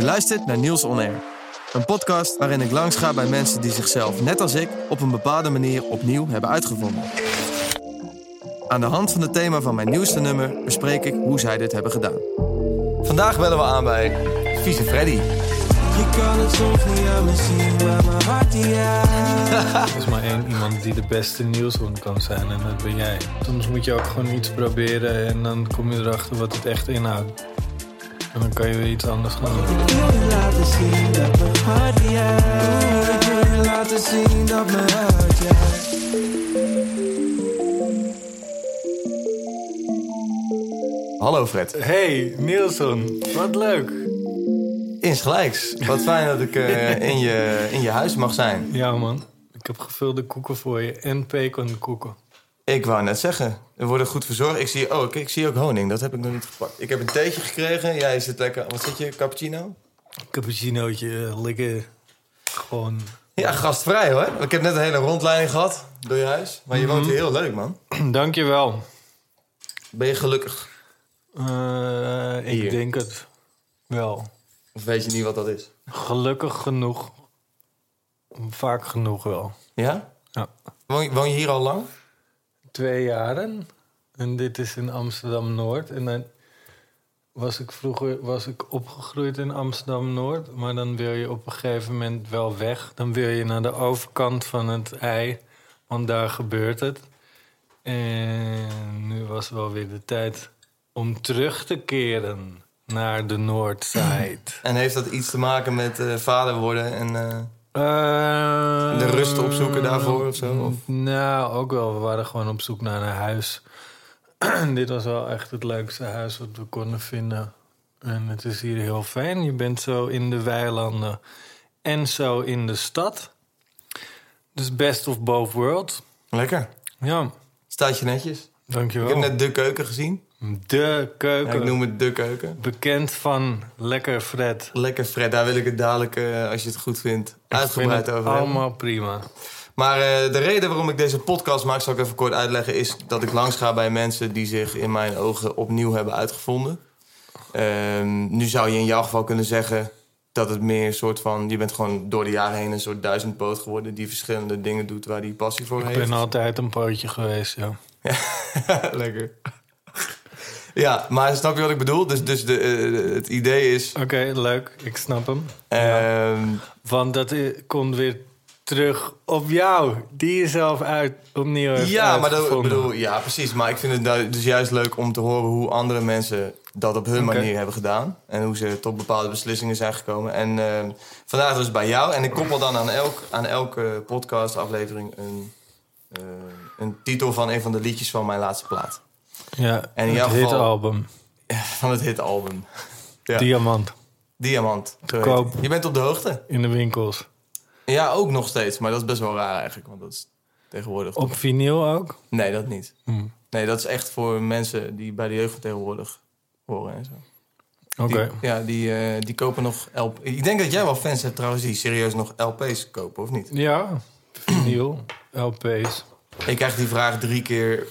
Je luistert naar Niels On Air. Een podcast waarin ik langs ga bij mensen die zichzelf, net als ik, op een bepaalde manier opnieuw hebben uitgevonden. Aan de hand van het thema van mijn nieuwste nummer bespreek ik hoe zij dit hebben gedaan. Vandaag bellen we aan bij Vieze Freddy. Je kan het soms niet aan me zien, maar mijn hart ja. Er is maar één iemand die de beste nieuwshond kan zijn en dat ben jij. Soms moet je ook gewoon iets proberen en dan kom je erachter wat het echt inhoudt. En dan kan je weer iets anders gaan doen. Laten zien dat mijn hart ja. Laten zien dat mijn hart ja. Hallo Fred. Hey, Nielsen, wat leuk. Insgelijks. Wat fijn dat ik eh, in, je, in je huis mag zijn. Ja man, ik heb gevulde koeken voor je en pecankoeken. Ik wou net zeggen, we worden goed verzorgd. Ik zie, oh, ik zie ook honing. Dat heb ik nog niet gepakt. Ik heb een theetje gekregen. Jij zit lekker. Wat zit je? Cappuccino? Cappuccinootje, eh, lekker gewoon... Ja, gastvrij hoor. Ik heb net een hele rondleiding gehad door je huis. Maar je woont hier heel leuk, man. Dankjewel. Ben je gelukkig? Eh ik Hier. denk het wel. Of weet je niet wat dat is? Gelukkig genoeg. Vaak genoeg wel. Ja? Ja. Woon je hier al lang? Twee jaren. En dit is in Amsterdam-Noord. En dan was ik vroeger was ik opgegroeid in Amsterdam-Noord. Maar dan wil je op een gegeven moment wel weg. Dan wil je naar de overkant van het ei. Want daar gebeurt het. En nu was wel weer de tijd om terug te keren naar de Noordzijde. En heeft dat iets te maken met eh, vader worden en... eh, De rust opzoeken daarvoor of zo, of? Nou, ook wel. We waren gewoon op zoek naar een huis. Dit was wel echt het leukste huis wat we konden vinden. En het is hier heel fijn. Je bent zo in de weilanden en zo in de stad. Dus best of both worlds. Lekker. Ja, Staat je netjes? Ik dankjewel. heb net de keuken gezien. De Ja, keuken. ik noem het de keuken. Bekend van Lekker Fred. Lekker Fred, daar wil ik het dadelijk, eh, als je het goed vindt, Ik vind uitgebreid het over hebben. allemaal prima. Maar eh, de reden waarom ik deze podcast maak, zal ik even kort uitleggen, is dat ik langs ga bij mensen die zich in mijn ogen opnieuw hebben uitgevonden. Ehm, nu zou je in jouw geval kunnen zeggen dat het meer een soort van, je bent gewoon door de jaren heen een soort duizendpoot geworden die verschillende dingen doet waar die passie voor Ik heeft. ben altijd een pootje geweest, ja. Lekker. Ja, maar snap je wat ik bedoel? Dus, dus de, eh, het idee is. Oké, leuk. Ik snap hem. ehm, Want dat i- komt weer terug op jou, die jezelf uit, opnieuw heeft Ja, maar dat, bedoel, ja, precies. Maar ik vind het dus juist leuk om te horen hoe andere mensen dat op hun manier hebben gedaan. En hoe ze tot bepaalde beslissingen zijn gekomen. En ehm, vandaag dus bij jou. En ik koppel dan aan, elk, aan elke podcastaflevering een, eh, een titel van een van de liedjes van mijn laatste plaat. Ja, En in het hitalbum. Van het hitalbum. Ja. Diamant. Diamant. Koop. Je bent op de hoogte. In de winkels. Ja, ook nog steeds. Maar dat is best wel raar eigenlijk. Want dat is tegenwoordig... Op vinyl ook? Nee, dat niet. Hm. Nee, dat is echt voor mensen die bij de jeugd tegenwoordig horen en zo. Oké. Ja, die, eh, die kopen nog LP. Ik denk dat jij wel fans hebt trouwens die serieus nog LP's kopen, of niet? Ja, vinyl, LP's. Ik krijg die vraag drie keer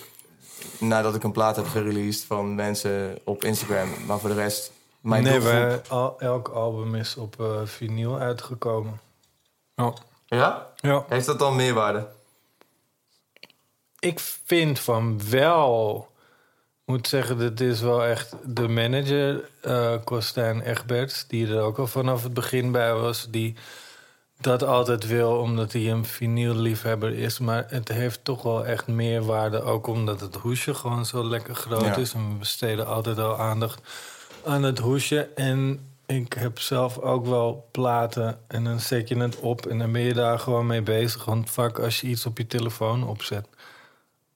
nadat ik een plaat heb gereleased van mensen op Instagram. Maar voor de rest, mijn nee, doelgroep- wij, al, elk album is op eh vinyl uitgekomen. Ja. Ja? ja. Heeft dat dan meerwaarde? Ik vind van wel. Ik moet zeggen, dit is wel echt de manager, eh Kostijn Egberts, die er ook al vanaf het begin bij was, die dat altijd wil, omdat hij een vinylliefhebber is. Maar het heeft toch wel echt meerwaarde, ook omdat het hoesje gewoon zo lekker groot Ja. is. En we besteden altijd al aandacht aan het hoesje. En ik heb zelf ook wel platen en dan zet je het op en dan ben je daar gewoon mee bezig. Want vaak als je iets op je telefoon opzet,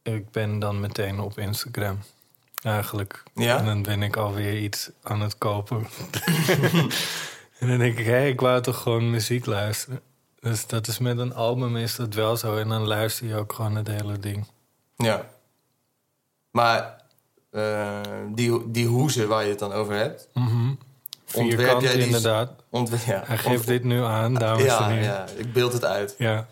ik ben dan meteen op Instagram. Eigenlijk. Ja? En dan ben ik alweer iets aan het kopen. en dan denk ik, hé, ik wou toch gewoon muziek luisteren. Dus dat is met een album is dat wel zo. En dan luister je ook gewoon het hele ding. Ja. Maar eh, die, die hoezen waar je het dan over hebt... Mhm. Ontwerp Vierkant jij die- inderdaad. Ontwe ja, Hij geeft dit nu aan, dames en ja, heren. ja, ik beeld het uit. Ja.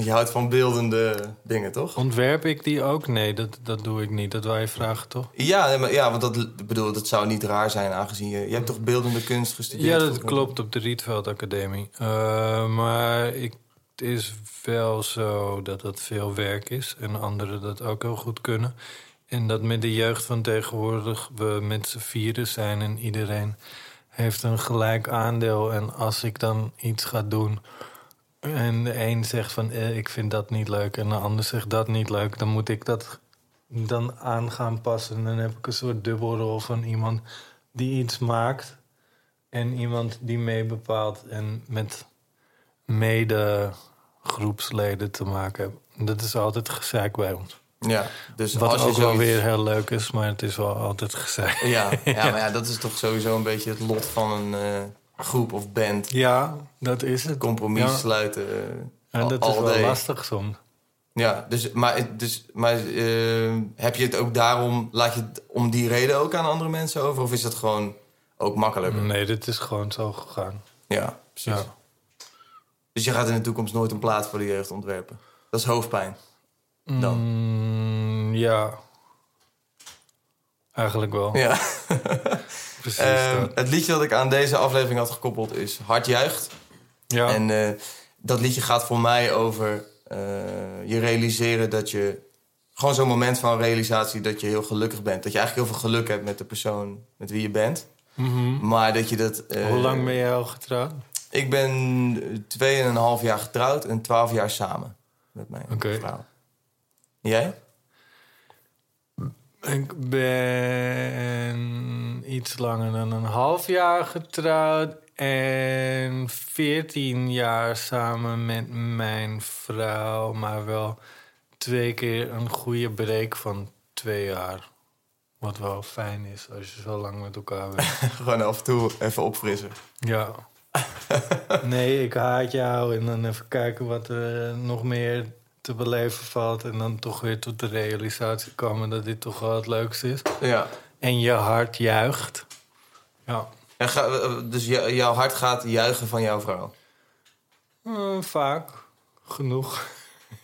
Want je houdt van beeldende dingen, toch? Ontwerp ik die ook? Nee, dat, dat doe ik niet. Dat wou je vragen, toch? Ja, nee, maar, ja want dat, bedoel, dat zou niet raar zijn aangezien je... Je hebt toch beeldende kunst gestudeerd? Ja, dat klopt op de Rietveld Academie. Eh, maar ik, het is wel zo dat dat veel werk is. En anderen dat ook heel goed kunnen. En dat met de jeugd van tegenwoordig we met z'n vieren zijn en iedereen heeft een gelijk aandeel. En als ik dan iets ga doen en de een zegt van eh, ik vind dat niet leuk en de ander zegt dat niet leuk, dan moet ik dat dan aan gaan passen. En dan heb ik een soort dubbelrol van iemand die iets maakt en iemand die mee bepaalt en met mede groepsleden te maken. Dat is altijd gezeik bij ons. Ja, dus Wat als je ook wel zoiets- weer heel leuk is, maar het is wel altijd gezeik. Ja, ja, maar ja, dat is toch sowieso een beetje het lot van een eh, groep of band. Ja, dat is het. Compromis Ja. sluiten. En dat is wel day. lastig soms. Ja, dus, maar, dus, maar eh, heb je het ook daarom, laat je het om die reden ook aan andere mensen over? Of is dat gewoon ook makkelijker? Nee, dit is gewoon zo gegaan. Ja, precies. Ja. Dus je gaat in de toekomst nooit een plaat voor de jeugd ontwerpen. Dat is hoofdpijn. Dan. Mm, ja. Eigenlijk wel. Ja. Precies Ehm, het liedje dat ik aan deze aflevering had gekoppeld is Hart Juicht. Ja. En eh, dat liedje gaat voor mij over eh, je realiseren dat je... Gewoon zo'n moment van realisatie dat je heel gelukkig bent. Dat je eigenlijk heel veel geluk hebt met de persoon met wie je bent. Mhm. Maar dat je dat... eh, Hoe lang ben je al getrouwd? Ik ben 2,5 jaar getrouwd en 12 jaar samen met mijn Oké. vrouw. Jij? Ik ben iets langer dan een half jaar getrouwd en 14 jaar samen met mijn vrouw, maar wel twee keer een goede break van twee jaar. Wat wel fijn is als je zo lang met elkaar bent. Gewoon af en toe even opfrissen. Ja. Nee, ik haat jou en dan even kijken wat er nog meer te beleven valt. En dan toch weer tot de realisatie komen dat dit toch wel het leukste is. Ja. En je hart juicht. Ja. En ga, eh, dus jou- jouw hart gaat juichen van jouw vrouw. Eh, vaak. Genoeg.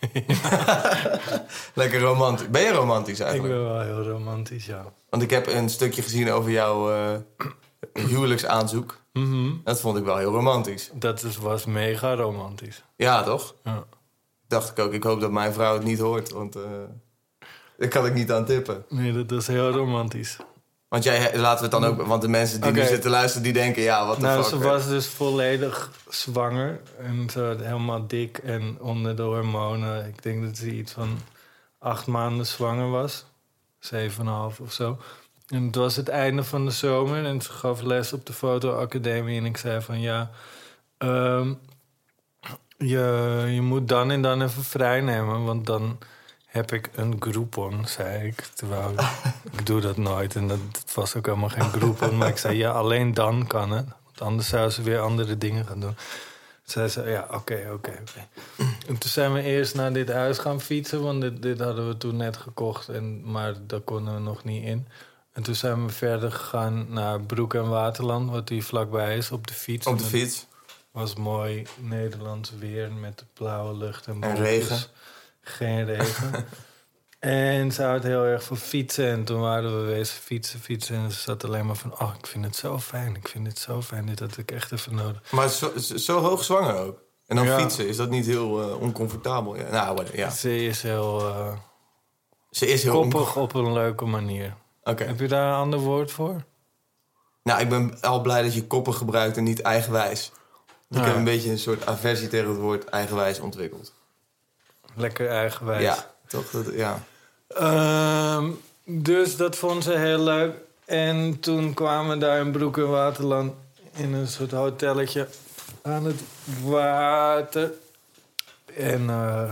Lekker romantisch. Ben je romantisch Ik eigenlijk? ben wel heel romantisch, ja. Want ik heb een stukje gezien over jouw eh, huwelijksaanzoek. Mhm. Dat vond ik wel heel romantisch. Dat is, was mega romantisch. Ja, toch? Ja. Dacht ik ook. Ik hoop dat mijn vrouw het niet hoort. Want eh daar kan ik niet aan tippen. Nee, dat is heel romantisch. Want jij, laten we het dan ook... Want de mensen die nu zitten luisteren, die denken... Ja, wat de Nou, fuck. ze hè? was dus volledig zwanger. En ze helemaal dik en onder de hormonen. Ik denk dat ze iets van acht maanden zwanger was. Zeven en een half of zo. En het was het einde van de zomer. En ze gaf les op de fotoacademie. En ik zei van ja... ehm, je, je moet dan en dan even vrij nemen. Want dan heb ik een Groupon, zei ik. Terwijl ik doe dat nooit. En dat, dat was ook helemaal geen Groupon. Maar ik zei, ja, alleen dan kan het. Want anders zou ze weer andere dingen gaan doen. Zij zei, ja, oké, oké, oké. En toen zijn we eerst naar dit huis gaan fietsen. Want dit, dit hadden we toen net gekocht. En, maar daar konden we nog niet in. En toen zijn we verder gegaan naar Broek en Waterland. Wat hier vlakbij is, op de fiets. Op de fiets. Was mooi Nederlands weer met de blauwe lucht en, regen. Geen regen. en ze houdt heel erg van fietsen. En toen waren we wezen fietsen, fietsen. En ze zat alleen maar van, oh, ik vind het zo fijn. Ik vind het zo fijn. Dit had ik echt even nodig. Maar zo, zo hoog zwanger ook. En dan Ja. fietsen, is dat niet heel eh, oncomfortabel? Ja. Nou, ja. Ze is heel eh, Ze is heel koppig op een leuke manier. Oké. Heb je daar een ander woord voor? Nou, ik ben al blij dat je koppig gebruikt en niet eigenwijs. Ik heb ja. een beetje een soort aversie tegen het woord eigenwijs ontwikkeld. Lekker eigenwijs. Ja, toch? Dat, ja. Ehm, dus dat vond ze heel leuk. En toen kwamen we daar in Broek en Waterland in een soort hotelletje aan het water. En eh,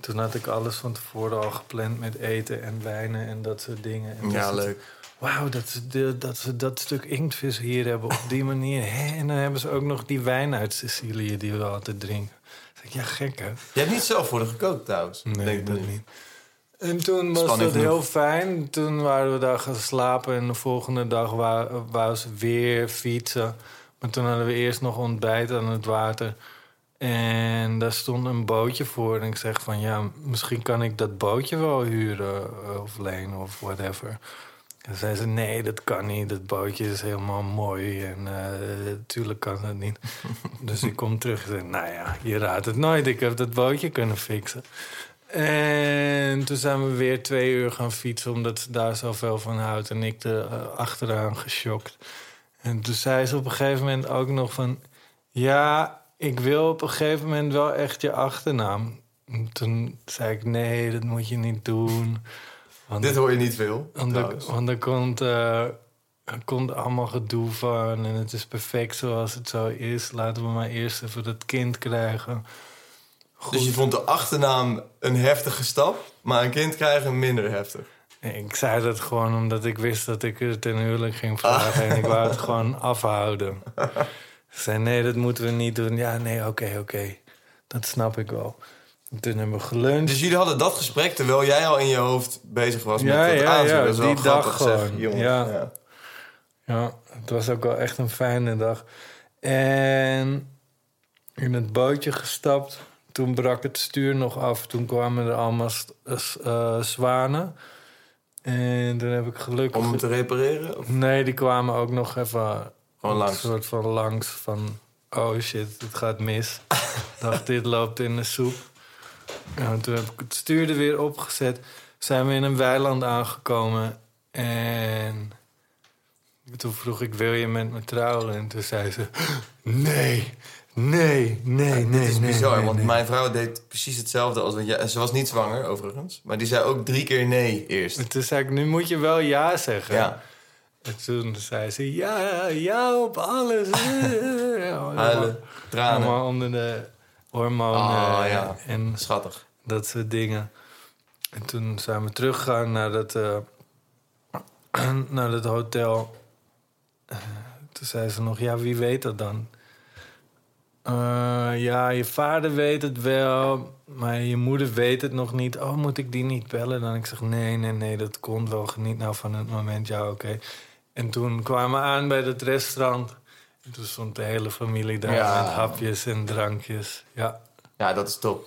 toen had ik alles van tevoren al gepland met eten en wijnen en dat soort dingen. En ja, leuk. Wauw, dat ze, de, dat dat stuk inktvis hier hebben op die manier. Hè? En dan hebben ze ook nog die wijn uit Sicilië die we altijd drinken. Zeg ik, ja, gek hè? Je hebt niet zelf voor haar gekookt trouwens. Nee, denk dat niet. En toen was Spanning dat heel fijn. Toen waren we daar gaan slapen en de volgende dag wou, wou ze weer fietsen. Maar toen hadden we eerst nog ontbijt aan het water. En daar stond een bootje voor. En ik zeg van ja, misschien kan ik dat bootje wel huren eh, of lenen of whatever. En zei ze nee, dat kan niet. Dat bootje is helemaal mooi. En eh natuurlijk kan dat niet. dus ik kom terug en zeg, nou ja, je raadt het nooit. Ik heb dat bootje kunnen fixen. En toen zijn we weer twee uur gaan fietsen, omdat ze daar zoveel van houdt. En ik er eh, achteraan geschokt. En toen zei ze op een gegeven moment ook nog van... Ja, ik wil op een gegeven moment wel echt je achternaam. En toen zei ik, nee, dat moet je niet doen. Want, Dit hoor je niet veel. want, er, trouwens. want er, komt, eh, er komt allemaal gedoe van. En het is perfect zoals het zo is. Laten we maar eerst even dat kind krijgen. Dus je vond de achternaam een heftige stap, maar een kind krijgen minder heftig. Ik zei dat gewoon omdat ik wist dat ik het ten huwelijk ging vragen. En ik wou het gewoon afhouden. Ze zei, nee, dat moeten we niet doen. Ja, nee, oké, oké. Dat snap ik wel. En toen hebben we geluncht. Dus jullie hadden dat gesprek terwijl jij al in je hoofd bezig was met het ja, aanzoek. ja, Dat is die dag zeg, gewoon. jongen. Ja. Ja, het was ook wel echt een fijne dag. En in het bootje gestapt. Toen brak het stuur nog af. Toen kwamen er allemaal eh, zwanen. En toen heb ik gelukkig... Om hem te repareren? Of Nee, die kwamen ook nog even... Gewoon langs? Een soort van langs van... Oh shit, het gaat mis. dacht, dit loopt in de soep. En toen heb ik het stuur er weer opgezet. Zijn we in een weiland aangekomen. En toen vroeg ik, wil je met me trouwen? En toen zei ze, nee, nee, nee, nee, Dit is nee, bizar, nee, want nee. mijn vrouw deed precies hetzelfde als wat jij. Ze was niet zwanger, overigens. Maar die zei ook drie keer nee eerst. En toen zei ik, nu moet je wel ja zeggen. Ja, En toen zei ze, ja, ja op alles. huilen, tranen. Allemaal onder de hormonen Oh, ja. en Schattig. dat soort dingen. En toen zijn we teruggegaan naar dat, eh, naar dat hotel. Eh, toen zei ze nog, ja, wie weet dat dan? Eh, ja, je vader weet het wel, maar je moeder weet het nog niet. Oh, moet ik die niet bellen? Dan ik zeg, nee, nee, nee, dat komt wel. Geniet nou van het moment, ja, oké. En toen kwamen we aan bij dat restaurant. En toen stond de hele familie daar Ja. met hapjes en drankjes. Ja, Ja, dat is top.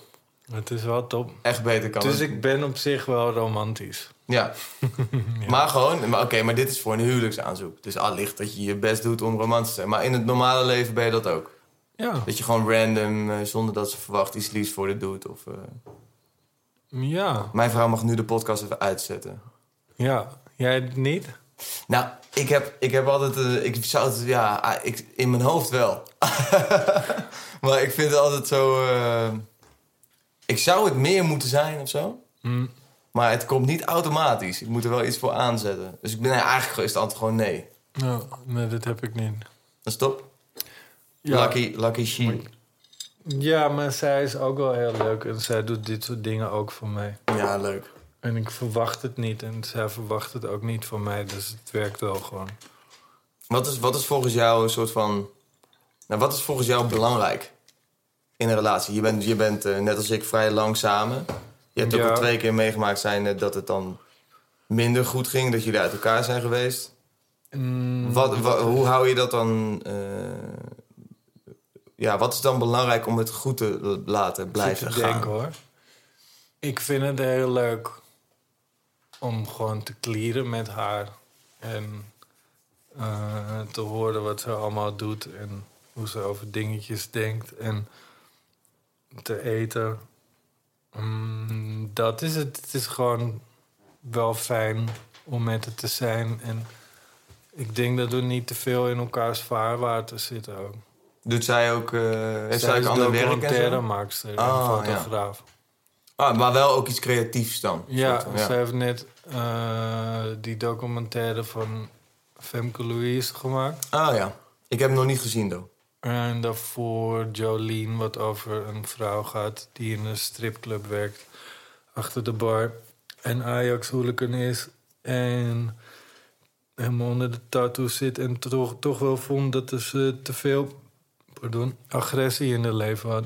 het is wel top. Echt beter kan Dus het. ik ben op zich wel romantisch. Ja. Maar gewoon, maar oké, maar dit is voor een huwelijksaanzoek. Dus allicht dat je je best doet om romantisch te zijn. Maar in het normale leven ben je dat ook. Ja. Dat je gewoon random, eh, zonder dat ze verwacht, iets liefs voor de doet. Of, eh, Ja. Mijn vrouw mag nu de podcast even uitzetten. Ja. Jij niet? Nou, ik heb, ik heb altijd... eh, ik zou het, ja, ah, ik, in mijn hoofd wel. maar ik vind het altijd zo... eh, ik zou het meer moeten zijn of zo. Hm. Maar het komt niet automatisch. Ik moet er wel iets voor aanzetten. Dus ik ben nee, eigenlijk is het antwoord gewoon nee. Nou, nee, dat heb ik niet. Dat is top. Ja. Lucky, lucky she. Ja, maar zij is ook wel heel leuk. En zij doet dit soort dingen ook voor mij. Ja, leuk. En ik verwacht het niet. En zij verwacht het ook niet van mij. Dus het werkt wel gewoon. Wat is, wat is volgens jou een soort van... Nou, wat is volgens jou belangrijk in een relatie? Je bent, je bent eh, net als ik vrij lang samen. Je hebt ook Ja. al twee keer meegemaakt zijn eh, dat het dan minder goed ging. Dat jullie uit elkaar zijn geweest. Mm, Wat, wa- hoe hou je dat dan... eh, ja, wat is dan belangrijk om het goed te laten blijven gaan? denken hoor. Ik vind het heel leuk om gewoon te clearen met haar. En eh, te horen wat ze allemaal doet. En hoe ze over dingetjes denkt. En te eten. Mm, dat is het. Het is gewoon wel fijn om met het te zijn. En ik denk dat we niet te veel in elkaars vaarwater zitten ook. Doet zij ook... eh heeft zij Zij ook ander werk en zo? documentairemaakster en Ah, ja. Ah, maar wel ook iets creatiefs dan. Ja, ze heeft net eh, die documentaire van Femke Louise gemaakt. Ah ja, ik heb hem nog niet gezien, though. En daarvoor Jolene, wat over een vrouw gaat die in een stripclub werkt. Achter de bar. En Ajax hooligan is. En helemaal onder de tattoo zit. En toch, toch wel vond dat ze te veel pardon, agressie in haar leven had.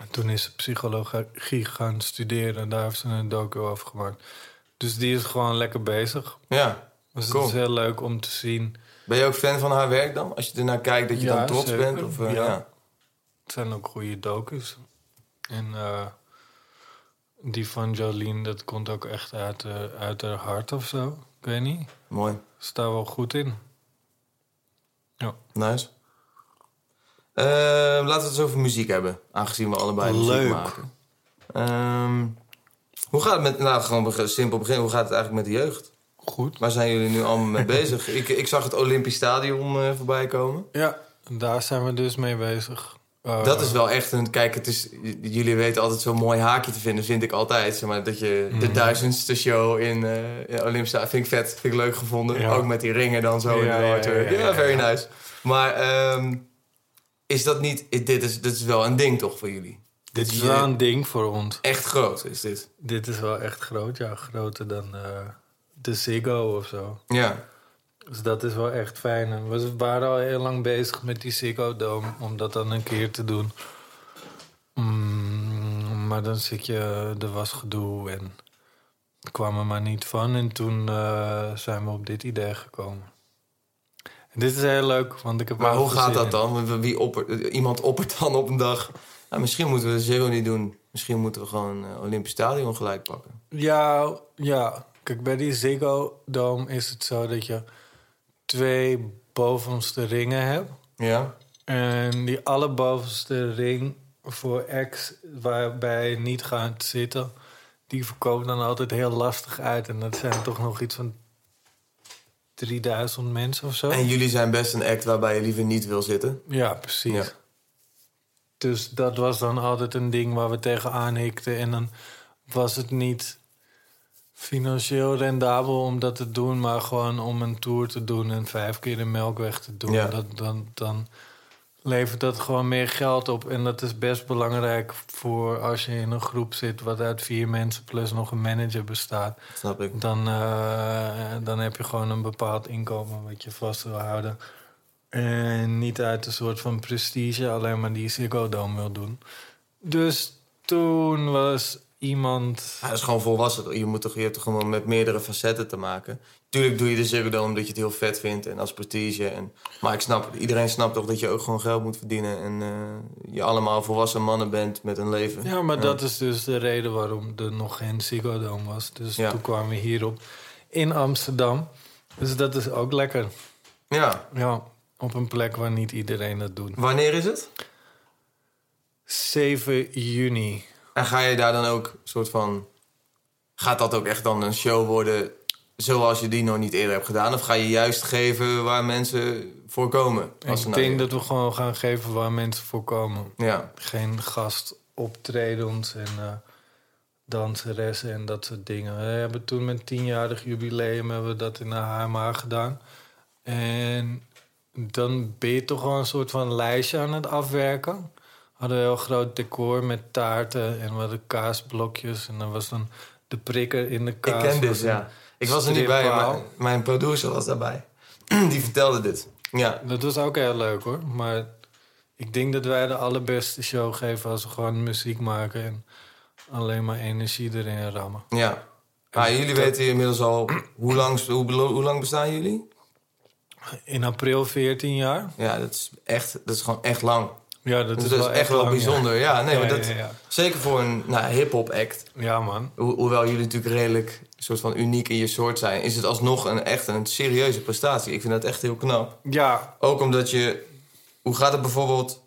En toen is ze psychologie gaan studeren. En daar heeft ze een docu over gemaakt. Dus die is gewoon lekker bezig. Ja. Dus Cool. het is heel leuk om te zien. Ben je ook fan van haar werk dan? Als je ernaar kijkt, dat je Ja, dan trots zeker. bent? Of, eh, Ja. ja. Het zijn ook goede docus. En eh, die van Jolien, dat komt ook echt uit, eh, uit haar hart of zo. Ik weet niet. Mooi. Staat wel goed in. Ja. Nice. Eh, laten we het eens over muziek hebben. Aangezien we allebei muziek Leuk. maken. Ehm, hoe gaat het met... Nou, gewoon simpel beginnen. Hoe gaat het eigenlijk met de jeugd? Goed. Waar zijn jullie nu allemaal mee bezig? Ik, ik zag het Olympisch Stadion eh, voorbij komen. Ja, daar zijn we dus mee bezig. Eh, Dat is wel echt een... Kijk, het is, jullie weten altijd zo'n mooi haakje te vinden. Vind ik altijd. Zeg maar, dat je de Mhm. duizendste show in eh in Olympisch Stadion... Vind ik vet. Vind ik leuk gevonden. Ja. Ook met die ringen dan zo. Ja, in de ja, auto. ja, ja, ja, very nice. Maar ehm, is dat niet... Dit is, dit is wel een ding toch voor jullie? dit is wel een ding voor ons. Echt groot is dit. Dit is wel echt groot, ja. Groter dan eh, de Ziggo of zo. Ja. Dus dat is wel echt fijn. We waren al heel lang bezig met die Ziggo Dome om dat dan een keer te doen. Mm, maar dan zit je, er was gedoe en kwam er maar niet van. En toen eh, zijn we op dit idee gekomen. Dit is heel leuk, want ik heb Maar hoe gaat dat dan? Wie oppert, iemand oppert dan op een dag... Nou, misschien moeten we Zero niet doen. Misschien moeten we gewoon eh, Olympisch Stadion gelijk pakken. Ja, ja. Kijk, bij die Ziggo Dome is het zo dat je twee bovenste ringen hebt. Ja? En die allerbovenste ring voor X, waarbij je niet gaat zitten, die verkoopt dan altijd heel lastig uit. En dat zijn toch nog iets van 3000 mensen of zo. En jullie zijn best een act waarbij je liever niet wil zitten. Ja, precies. Ja. Dus dat was dan altijd een ding waar we tegenaan hikten. En dan was het niet financieel rendabel om dat te doen, maar gewoon om een tour te doen en vijf keer de melkweg te doen. Ja. Dat, dan, dan levert dat gewoon meer geld op. En dat is best belangrijk voor als je in een groep zit wat uit vier mensen plus nog een manager bestaat. Snap ik. Dan, eh, dan heb je gewoon een bepaald inkomen wat je vast wil houden. En niet uit een soort van prestige alleen maar die Ziggo Dome wil doen. Dus toen was iemand... Dat is gewoon volwassen. Je, moet toch, je hebt toch gewoon met meerdere facetten te maken. Tuurlijk doe je de Zero Dome omdat je het heel vet vindt en als prestige. En, maar ik snap, iedereen snapt toch dat je ook gewoon geld moet verdienen. En eh, je allemaal volwassen mannen bent met een leven. Ja, maar dat is dus de reden waarom er nog geen Ziggo Dome was. Dus Ja. toen kwamen we hierop in Amsterdam. Dus dat is ook lekker. Ja. Ja, op een plek waar niet iedereen dat doet. Wanneer is het? 7 juni. En ga je daar dan ook soort van... Gaat dat ook echt dan een show worden zoals je die nog niet eerder hebt gedaan? Of ga je juist geven waar mensen voor komen? Ik denk dat we gewoon gaan geven waar mensen voor komen. Ja, Geen gastoptredens en eh danseressen en dat soort dingen. We hebben toen met tienjarig jubileum hebben we dat in de HMA gedaan. En dan ben je toch gewoon een soort van lijstje aan het afwerken. Hadden we een heel groot decor met taarten en we hadden kaasblokjes. En dan was dan de prikker in de ik kaas. ken dit, ja. Ik was er niet bij, maar mijn producer was daarbij. Die vertelde dit. Ja, Dat was ook heel leuk hoor. Maar ik denk dat wij de allerbeste show geven als we gewoon muziek maken en alleen maar energie erin rammen. ja. Maar jullie dat- weten inmiddels al... Hoe lang, hoe, hoe lang bestaan jullie? In april 14 jaar. Ja, dat is, echt, dat is gewoon echt lang. Ja, dat Dus is dat is wel echt wel lang, bijzonder. Ja, nee, Ja, maar dat, ja. Zeker voor een nou, hip-hop act. Ja, man. Ho- hoewel jullie natuurlijk redelijk soort van uniek in je soort zijn, is het alsnog een echt een serieuze prestatie. Ik vind dat echt heel knap. Ja, Ook omdat je. Hoe gaat het bijvoorbeeld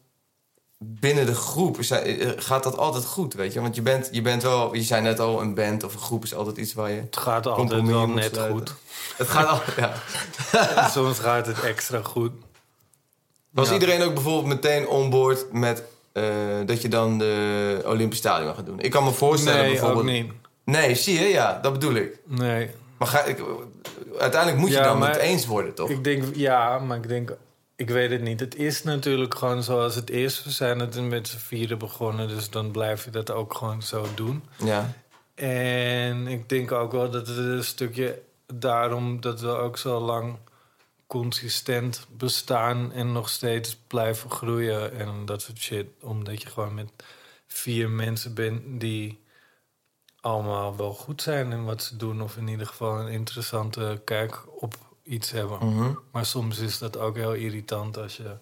binnen de groep? Eh, Gaat dat altijd goed, weet je? Want je bent, je bent wel, je zei net al, een band of een groep is altijd iets waar je. het gaat altijd wel net sluiten. goed. Het gaat al. Ja. Soms gaat het extra goed. Was Ja. iedereen ook bijvoorbeeld meteen onboord met eh, dat je dan de Olympisch Stadion gaat doen? Ik kan me voorstellen Nee, bijvoorbeeld. ook niet. Nee, zie je, ja, dat bedoel ik. Nee. Maar ga, ik, uiteindelijk moet je Ja, dan maar het eens worden, toch? Ik denk, ja, maar ik denk, ik weet het niet. Het is natuurlijk gewoon zoals het is. We zijn het met z'n vieren begonnen, dus dan blijf je dat ook gewoon zo doen. Ja. En ik denk ook wel dat het een stukje daarom dat we ook zo lang consistent bestaan en nog steeds blijven groeien en dat soort shit. Omdat je gewoon met vier mensen bent die allemaal wel goed zijn in wat ze doen, of in ieder geval een interessante kijk op iets hebben. Mhm. Maar soms is dat ook heel irritant als je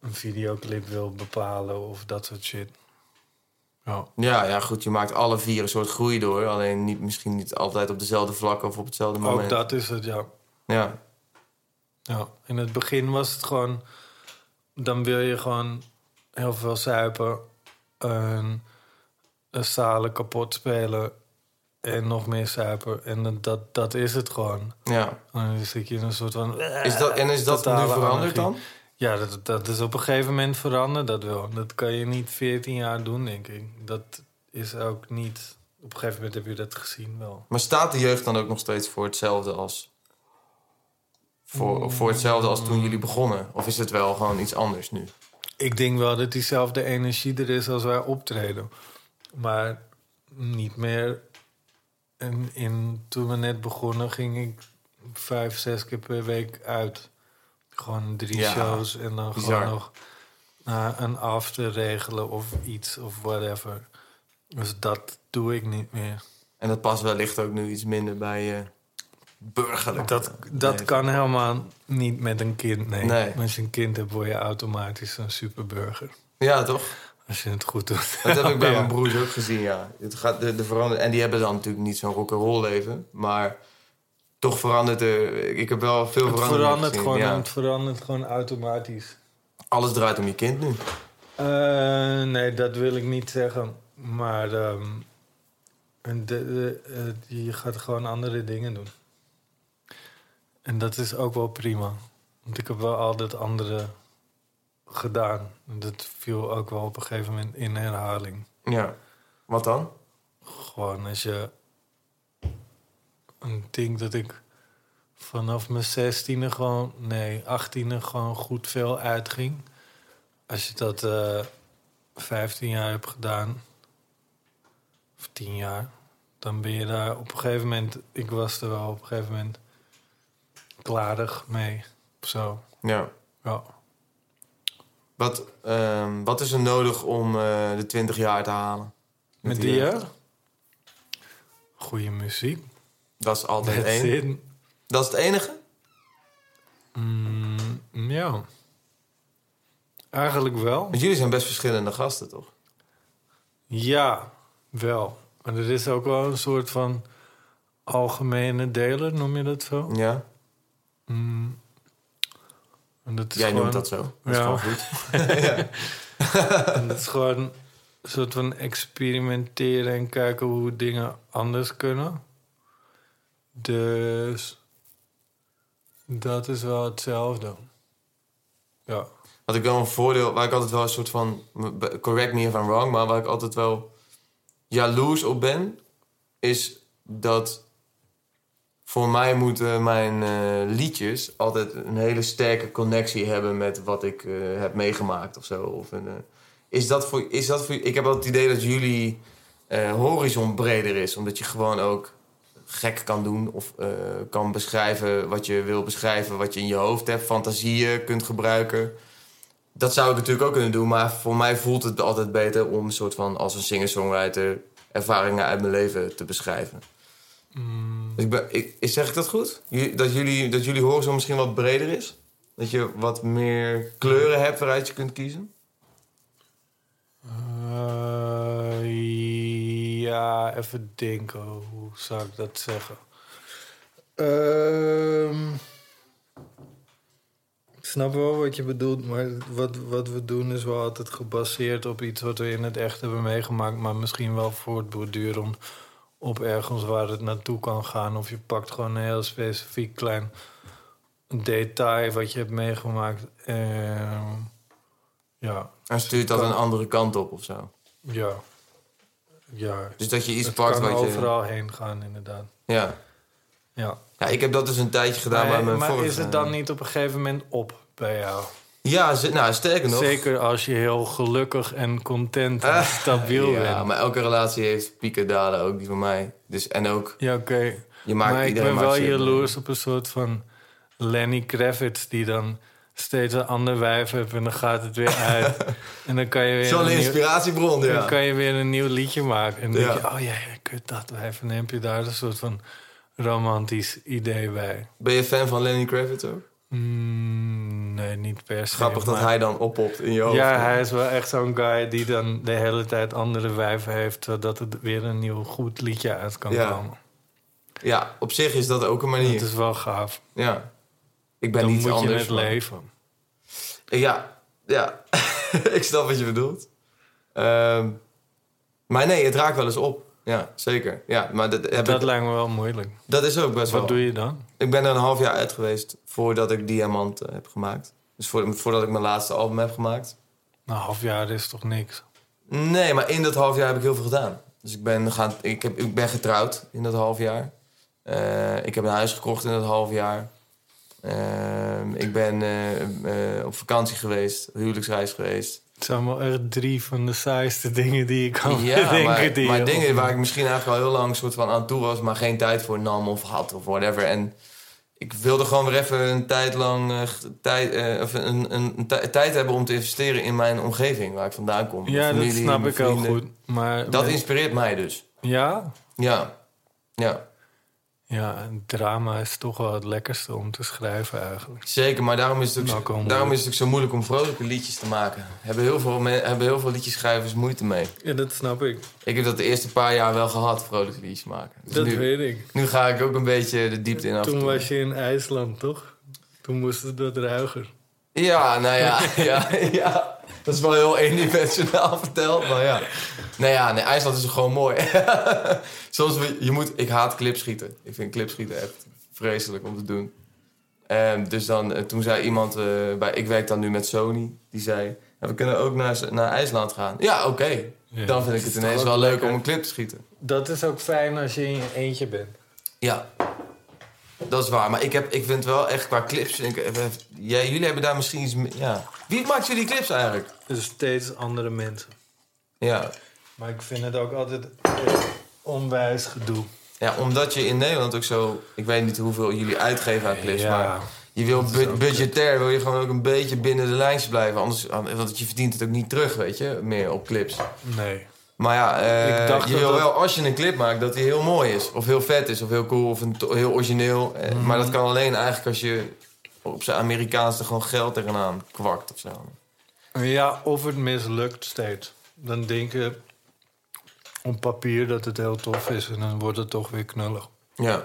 een videoclip wil bepalen of dat soort shit. Ja. Ja, ja, goed, je maakt alle vier een soort groei door. Alleen niet, misschien niet altijd op dezelfde vlakken of op hetzelfde moment. Ook dat is het, ja. Ja, ja. In het begin was het gewoon... Dan wil je gewoon heel veel zuipen. En een zalen kapot spelen. En nog meer zuipen. En dat- dat, is het gewoon. ja. En dan zit je in een soort van... Is dat, en is dat nu veranderd dan? Ja, dat, dat is op een gegeven moment veranderd, dat wel. Dat kan je niet 14 jaar doen, denk ik. Dat is ook niet... Op een gegeven moment heb je dat gezien wel. Maar staat de jeugd dan ook nog steeds voor hetzelfde als... Voor, voor hetzelfde als toen jullie begonnen? Of is het wel gewoon iets anders nu? Ik denk wel dat diezelfde energie er is als wij optreden. Maar niet meer... En in, toen we net begonnen, ging ik vijf, zes keer per week uit. Gewoon drie Ja, shows en dan bizar. gewoon nog een after regelen of iets of whatever. Dus dat doe ik niet meer. En dat past wellicht ook nu iets minder bij je burgerlijk. Dat, dat leven. kan helemaal niet met een kind. Nee. Nee. Als je een kind hebt, word je automatisch een superburger. Ja, toch? Als je het goed doet. Dat heb ik bij Ja. mijn broers ook gezien, ja. Het gaat de, de verander... En die hebben dan natuurlijk niet zo'n rock'n'roll leven. Maar toch verandert er... Ik heb wel veel Het veranderd gewoon, ja. het verandert gewoon automatisch. Alles draait om je kind nu. Eh, nee, dat wil ik niet zeggen. Maar ehm, de, de, eh, je gaat gewoon andere dingen doen. En dat is ook wel prima. Want ik heb wel altijd andere gedaan. En dat viel ook wel op een gegeven moment in herhaling. Ja. Wat dan? Gewoon als je... Een ding dat ik vanaf mijn zestiende gewoon... Nee, achttiende gewoon goed veel uitging. Als je dat eh 15 jaar hebt gedaan... Of 10 jaar... Dan ben je daar op een gegeven moment... Ik was er wel op een gegeven moment... Klarig mee. Of zo. Ja. Ja. Wat, ehm, wat is er nodig om eh, de 20 jaar te halen? Met die die, hè? Goede muziek. Dat is altijd That's één. it. Dat is het enige? Mm, ja. Eigenlijk wel. Want jullie zijn best verschillende gasten, toch? Ja, wel. Maar er is ook wel een soort van algemene deler, noem je dat zo? Ja. Mm. En dat is Jij gewoon, noemt dat zo. Dat is gewoon goed. En dat is gewoon een soort van experimenteren en kijken hoe dingen anders kunnen. Dus dat is wel hetzelfde. Ja. Had ik wel een voordeel, waar ik altijd wel een soort van... Correct me if I'm wrong, maar waar ik altijd wel jaloers op ben... is dat voor mij moeten mijn eh, liedjes altijd een hele sterke connectie hebben... met wat ik eh, heb meegemaakt of zo. Eh, is, dat voor, is dat voor... Ik heb wel het idee dat jullie horizon breder is. Omdat je gewoon ook gek kan doen of kan beschrijven wat je wil beschrijven, wat je in je hoofd hebt, fantasieën kunt gebruiken. Dat zou ik natuurlijk ook kunnen doen, maar voor mij voelt het altijd beter om een soort van als een singer-songwriter ervaringen uit mijn leven te beschrijven. Mm, Dus ik ben, ik, is- zeg ik dat goed? Dat jullie, dat jullie horizon misschien wat breder is? Dat je wat meer kleuren hebt waaruit je kunt kiezen? eh, ja, even denken. Hoe zou ik dat zeggen? Ehm, ik snap wel wat je bedoelt, maar wat, wat we doen is wel altijd gebaseerd op iets wat we in het echt hebben meegemaakt, maar misschien wel voortbordurend op ergens waar het naartoe kan gaan. Of je pakt gewoon een heel specifiek klein detail wat je hebt meegemaakt. Ehm, ja, En stuurt dat Kan- een andere kant op of zo? ja. Ja, Dus dat je iets het pakt kan wat je... overal heen gaan, inderdaad. Ja. Ja. ja, ik heb dat dus een tijdje gedaan bij maar mijn maar vorige... is het dan niet op een gegeven moment op bij jou? Ja, nou, sterker nog... Zeker als je heel gelukkig en content en Ah, stabiel ja, bent. maar elke relatie heeft pieken en dalen, ook die van mij. Dus, en ook, Ja, oké. je maakt Maar ik ben wel jaloers op een soort van Lenny Kravitz... die dan steeds een ander wijf heeft en dan gaat het weer uit. en dan kan je weer, Zo'n nieuw, inspiratiebron, dan ja. kan je weer een nieuw liedje maken. En dan Ja. denk je, oh ja, ja, kut dat wijf. En dan heb je daar een soort van romantisch idee bij. Ben je fan van Lenny Kravitz ook? Mm, nee, niet per se. Grappig dat hij dan oppopt in je hoofd. Ja, hij is wel echt zo'n guy die dan de hele tijd andere wijven heeft... zodat er weer een nieuw goed liedje uit kan Ja. komen. Ja, op zich is dat ook een manier. Dat is wel gaaf. Ja. Ik ben dan niet moet je anders. het maar- leven. Ja, ja. ik snap wat je bedoelt. Ehm, maar nee, het raakt wel eens op. Ja, zeker. Ja, maar dat, heb Dat ik- lijkt me wel moeilijk. dat is ook best wel. Wat doe je dan? Ik ben er een half jaar uit geweest voordat ik Diamant eh, heb gemaakt. Dus voor, voordat ik mijn laatste album heb gemaakt. Nou, een half jaar is toch niks? Nee, maar in dat half jaar heb ik heel veel gedaan. Dus ik ben, gaan, ik heb, ik ben getrouwd in dat half jaar. Eh, ik heb een huis gekocht in dat half jaar. Ehm, ik ben eh, eh, op vakantie geweest, huwelijksreis geweest. Het zijn wel echt drie van de saaiste dingen die ik kan ja, bedenken. maar, die maar dingen waar ik misschien eigenlijk al heel lang soort van aan toe was... maar geen tijd voor nam of had of whatever. En ik wilde gewoon weer even een tijd lang... eh, tijd, of een, een, een tij- tijd hebben om te investeren in mijn omgeving... waar ik vandaan kom. Ja, dat snap ik heel goed. Maar Dat inspireert mij dus. Ja? Ja, ja. Ja, drama is toch wel het lekkerste om te schrijven eigenlijk. Zeker, maar daarom is, het ook, Nou, zo- kom, daarom is het ook zo moeilijk om vrolijke liedjes te maken. Hebben heel veel, hebben heel veel liedjeschrijvers moeite mee. Ja, dat snap ik. Ik heb dat de eerste paar jaar wel gehad, vrolijke liedjes maken. Dus dat nu, weet ik. nu ga ik ook een beetje de diepte in af. en Toen toe. was je in IJsland, toch? Toen moest het wat ruiger. Ja, nou ja, ja, ja. Dat is wel heel eendimensionaal verteld, maar ja. Nou ja, nee, IJsland is gewoon mooi. Soms, je moet, ik haat clipschieten. Ik vind clipschieten echt vreselijk om te doen. En dus dan, eh, toen zei iemand, eh, bij, ik werk dan nu met Sony, die zei... "Ja, we kunnen ook naar, naar IJsland gaan. Ja, oké. Ja, Dan vind ik het ineens wel leuk om een clip te schieten. Dat is ook fijn als je in je eentje bent. Ja, dat is waar. Maar ik, heb, ik vind wel echt qua clips... Ik, eh, jij, jullie hebben daar misschien iets... Ja. Wie maakt jullie clips eigenlijk? Dus steeds andere mensen. Ja. Maar ik vind het ook altijd echt onwijs gedoe. ja, omdat je in Nederland ook zo... Ik weet niet hoeveel jullie uitgeven aan clips, maar... Je wil bu- budgetair, wil je gewoon ook een beetje binnen de lijntjes blijven. Anders, want je verdient het ook niet terug, weet je, meer op clips. Nee. Maar ja, eh, Ik dacht je wil dat- wel, als je een clip maakt, dat die heel mooi is. Of heel vet is, of heel cool, of een, heel origineel. Eh, Mhm. Maar dat kan alleen eigenlijk als je op zijn Amerikaans er gewoon geld tegenaan kwakt of zo. Ja, of het mislukt steeds. Dan denk je op papier dat het heel tof is en dan wordt het toch weer knullig. Ja.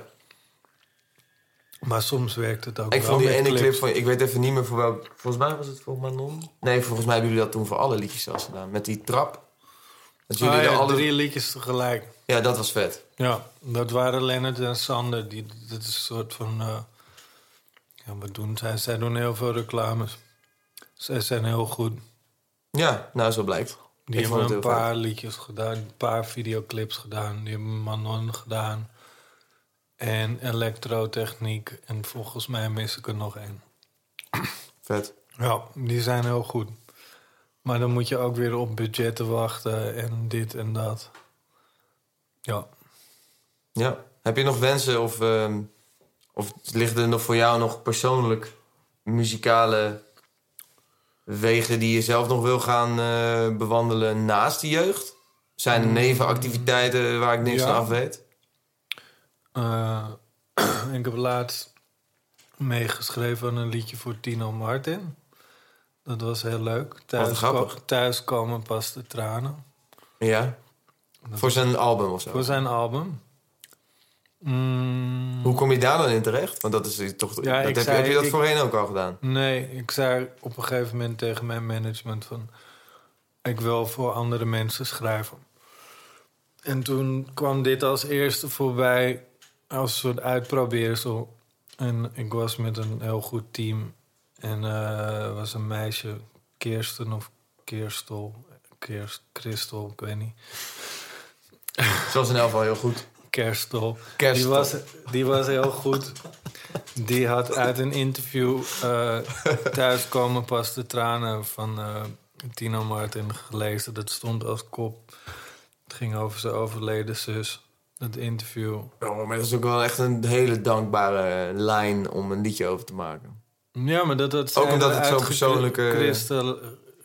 Maar soms werkt het ook Ik vond die ene clip van, ik weet even niet meer voor welk. Volgens mij was het voor Manon. Nee, volgens mij hebben jullie dat toen voor alle liedjes zelfs gedaan. Met die trap. Dat jullie Ah, ja, alle... drie liedjes tegelijk. Ja, dat was vet. Ja, dat waren Lennart en Sander. Die, dat is een soort van... eh, ja, wat doen zij? Zij doen heel veel reclames. Zij zijn heel goed. Ja, nou zo blijkt. Die Ik hebben een paar liedjes gedaan, een paar videoclips gedaan. Die hebben Manon gedaan. En elektrotechniek. En volgens mij mis ik er nog één. Vet. Ja, die zijn heel goed. Maar dan moet je ook weer op budgetten wachten en dit en dat. Ja. Ja. Heb je nog wensen of, ehm, of liggen er nog voor jou nog persoonlijk muzikale wegen die je zelf nog wil gaan eh, bewandelen naast de jeugd? Zijn er nevenactiviteiten waar ik niks Ja. van af weet? Eh, ik heb laatst meegeschreven aan een liedje voor Tino Martin. Dat was heel leuk. Thuis, grappig. ko- thuis komen pas de tranen. Ja. Dat Voor zijn album of zo. Voor zijn album. Mm, Hoe kom je daar dan in terecht? Want dat is toch. Ja, dat heb, zei- heb je dat ik- voorheen ook al gedaan? Nee, ik zei op een gegeven moment tegen mijn management van... ik wil voor andere mensen schrijven. En toen kwam dit als eerste voorbij als een soort uitprobeersel. En ik was met een heel goed team. En eh, er was een meisje, Kirsten of Kirstel, Kirst, Christel, ik weet niet. Zoals in elk geval heel goed. Kerstel. Kerstel. Die was, die was heel goed. Die had uit een interview eh thuiskomen pas de tranen van eh, Tino Martin gelezen. Dat stond als kop. Het ging over zijn overleden zus. Dat interview. Oh, maar dat is ook wel echt een hele dankbare lijn om een liedje over te maken. Ja, maar dat, dat Ook omdat het zo'n uitgekri- persoonlijke- kristal-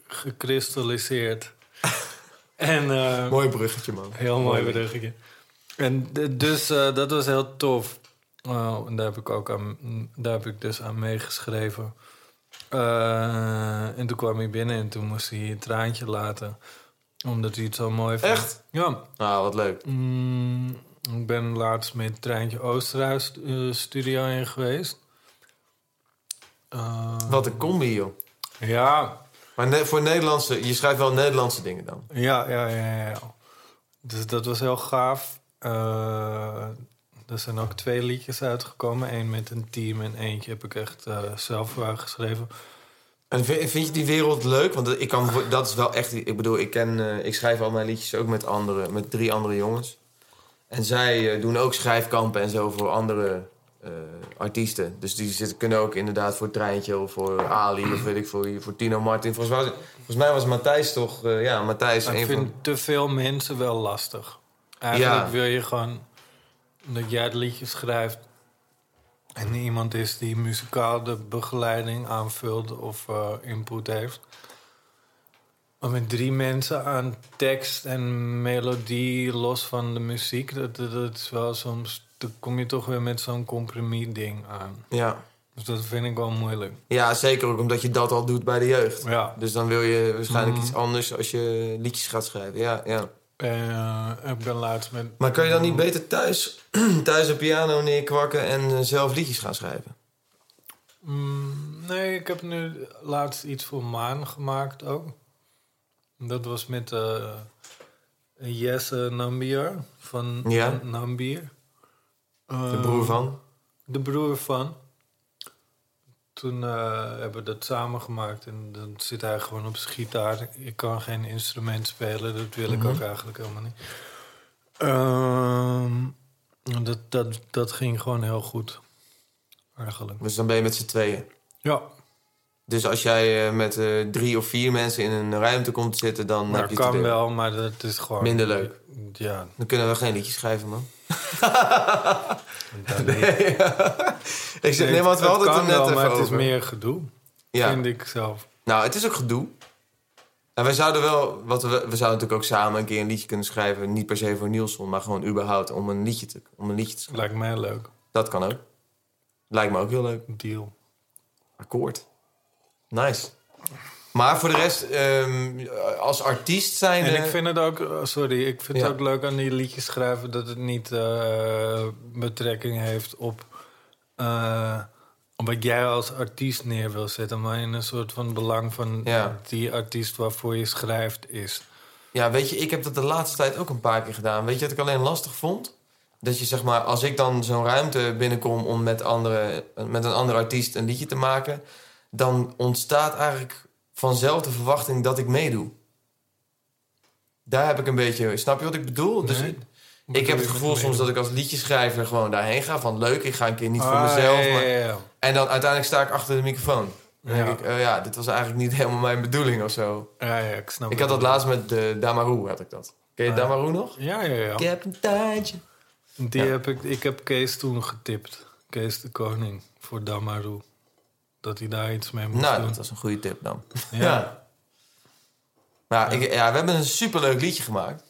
gekristalliseerd. en eh, Mooi bruggetje, man. Heel mooi bruggetje. En dus eh, dat was heel tof. Oh, en daar heb ik ook aan, daar heb ik dus aan meegeschreven. Eh, en toen kwam hij binnen en toen moest hij een traantje laten. Omdat hij het zo mooi vond. Echt? Ja. Nou, wat leuk. Mm, ik ben laatst met Treintje Oosterhuis eh, studio in geweest. Eh, Wat een combi, joh. Ja, Maar ne- voor Nederlandse... Je schrijft wel Nederlandse dingen dan. ja, ja, ja, ja. Dus dat was heel gaaf. Eh, er zijn ook twee liedjes uitgekomen. Eén met een team en eentje heb ik echt eh, zelf uh, geschreven. En vind, vind je die wereld leuk? Want ik kan, dat is wel echt... Ik bedoel, ik, ken, ik schrijf al mijn liedjes ook met, andere, met drie andere jongens. En zij doen ook schrijfkampen en zo voor andere eh, artiesten. Dus die zitten, kunnen ook inderdaad voor Treintje of voor Ali of weet ik voor, voor Tino Martin. Volgens mij, volgens mij was Matthijs toch... eh, ja, Matthijs ik vind van... te veel mensen wel lastig. Eigenlijk Ja. wil je gewoon dat jij het liedje schrijft... en iemand is die muzikaal de begeleiding aanvult of eh, input heeft. Maar met drie mensen aan tekst en melodie los van de muziek... dat, dat, dat is wel soms... dan kom je toch weer met zo'n compromis-ding aan. Ja. Dus dat vind ik wel moeilijk. ja, zeker ook omdat je dat al doet bij de jeugd. Ja. Dus dan wil je waarschijnlijk Mhm. iets anders als je liedjes gaat schrijven. Ja, ja. Eh, ik ben laatst met... Maar kan je dan niet beter thuis, thuis een piano neerkwakken en eh, zelf liedjes gaan schrijven? Mm, nee, ik heb nu laatst iets voor Maan gemaakt ook. Dat was met eh Jesse Nambier van Ja. Nambier. De broer van? De broer van. Toen eh, hebben we dat samen gemaakt en dan zit hij gewoon op zijn gitaar. Ik kan geen instrument spelen, dat wil ik ook eigenlijk helemaal niet. Ehm, dat, dat, dat ging gewoon heel goed, eigenlijk. Dus dan ben je met z'n tweeën. Ja, Dus als jij eh, met eh, drie of vier mensen in een ruimte komt te zitten, dan heb je kan het wel, maar dat is gewoon... Minder leuk. Ja, Dan kunnen we geen liedjes schrijven, man. Nee, ik zeg, nee, maar we hadden het er net wel, even maar het is meer gedoe, ja. vind ik zelf. Nou, het is ook gedoe. En wij zouden wel, wat we, we zouden natuurlijk ook samen een keer een liedje kunnen schrijven. Niet per se voor Nielsen, maar gewoon überhaupt om een liedje te, om een liedje te schrijven. Lijkt mij leuk. Dat kan ook. Lijkt me ook heel leuk. Deal. Akkoord. Nice. Maar voor de rest, ehm, als artiest zijn... En ik vind het ook, oh, sorry, ik vind Ja. het ook leuk aan die liedjes schrijven dat het niet eh, betrekking heeft op, eh, op wat jij als artiest neer wil zetten, maar in een soort van belang van Ja. die artiest waarvoor je schrijft is. Ja, weet je, ik heb dat de laatste tijd ook een paar keer gedaan. Weet je wat ik alleen lastig vond? Dat je zeg maar, als ik dan zo'n ruimte binnenkom om met, andere, met een andere artiest een liedje te maken, dan ontstaat eigenlijk vanzelf de verwachting dat ik meedoe. Daar heb ik een beetje, snap je wat ik bedoel? Dus ik heb het gevoel soms dat ik als liedjeschrijver gewoon daarheen ga van leuk, ik ga een keer niet voor Ah, mezelf, maar ja, ja. en dan uiteindelijk sta ik achter de microfoon. Dan Ja. denk ik, eh, ja, dit was eigenlijk niet helemaal mijn bedoeling of zo. Ja, ja, ik snap Ik had dat laatst met de Damaru, had ik dat. Ken je Ah. Damaru nog? Ja, ja, ja. Ik heb een tijdje. Die heb ik, ik heb Kees toen getipt. Kees de Koning voor Damaru. Dat hij daar iets mee moest Nou, doen. dat was een goede tip dan. Ja. Ja. Nou, Ik, ja, we hebben een superleuk liedje gemaakt.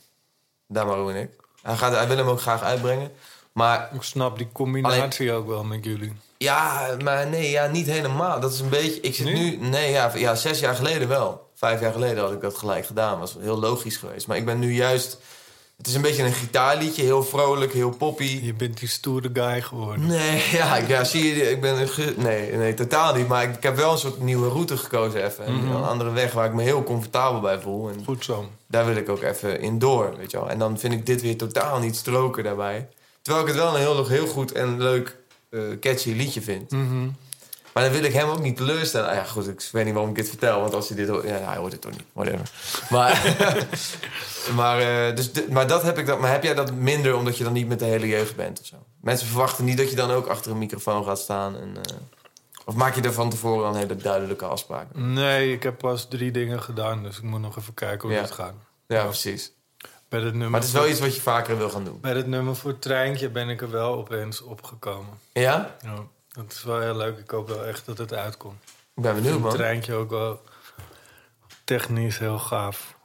Damaru en ik. Hij, gaat, hij wil hem ook graag uitbrengen. Maar Ik snap die combinatie ook wel met jullie. ja, maar nee, ja, niet helemaal. Dat is een beetje... Ik zit Nu? nu... Nee, ja, ja, zes jaar geleden wel. Vijf jaar geleden had ik dat gelijk gedaan. was heel logisch geweest. Maar ik ben nu juist... Het is een beetje een gitaarliedje. Heel vrolijk, heel poppy. Je bent die stoere guy geworden. Nee, ja, ik- ja, zie je, ik ben een nee, nee, totaal niet. Maar ik, ik heb wel een soort nieuwe route gekozen even. En Mhm. Een andere weg waar ik me heel comfortabel bij voel. En Goed zo. daar wil ik ook even in door, weet je wel. En dan vind ik dit weer totaal niet stroken daarbij. Terwijl ik het wel een heel, heel goed en leuk, eh, catchy liedje vind. Mhm. Maar dan wil ik hem ook niet teleurstellen. Ah ja, goed, ik weet niet waarom ik dit vertel. Want als hij dit hoort... Ja, hij hoort het toch niet. Whatever. Maar, maar, eh, dus, de- maar dat heb ik dan... Maar heb jij dat minder omdat je dan niet met de hele jeugd bent of zo? Mensen verwachten niet dat je dan ook achter een microfoon gaat staan. En, eh, of maak je er van tevoren dan hele duidelijke afspraken? Nee, ik heb pas drie dingen gedaan, dus ik moet nog even kijken hoe Ja. het gaat. Ja, precies. Bij het nummer Maar het is wel iets wat je vaker wil gaan doen. Bij het nummer voor het treintje ben ik er wel opeens opgekomen. Ja? Ja, dat is wel heel leuk. Ik hoop wel echt dat het uitkomt. Ik ben benieuwd, vind het man. treintje ook wel technisch heel gaaf.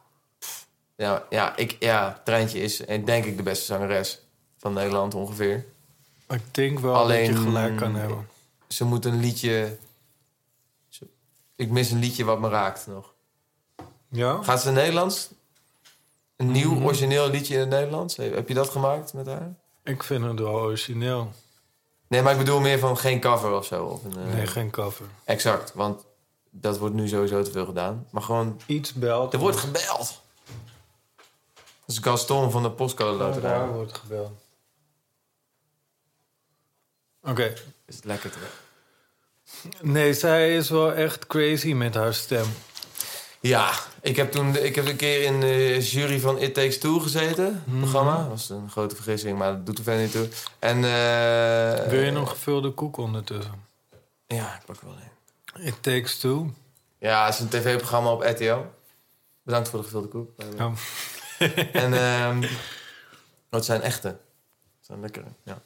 Ja, ja, ik, ja, Treintje is eh, denk ik de beste zangeres van Nederland ongeveer. Ik denk wel Alleen- dat je gelijk kan hebben. Ze moet een liedje... ze- Ik mis een liedje wat me raakt nog. Ja? Gaat ze Nederlands? Een nieuw Mhm. origineel liedje in het Nederlands? Heb je dat gemaakt met haar? Ik vind het wel origineel. Nee, maar ik bedoel meer van geen cover of zo. Of een, eh, Nee, geen cover. Exact, want dat wordt nu sowieso te veel gedaan. Maar gewoon, Iets belt. er wordt gebeld. Dat is Gaston van de Postcode Loterij. daar wordt gebeld. Oké. Is het lekker terug. Nee, zij is wel echt crazy met haar stem. Ja, ik heb toen ik heb een keer in de jury van It Takes Two gezeten. het Mhm. Programma. Dat was een grote vergissing, maar dat doet er verder niet toe. En, eh, Wil je nog gevulde koek ondertussen? Ja, ik pak wel een. It Takes Two. Ja, het is een tv-programma op RTL. Bedankt voor de gevulde koek. Ja. En ehm wat zijn echte? Dat zijn lekkere, ja.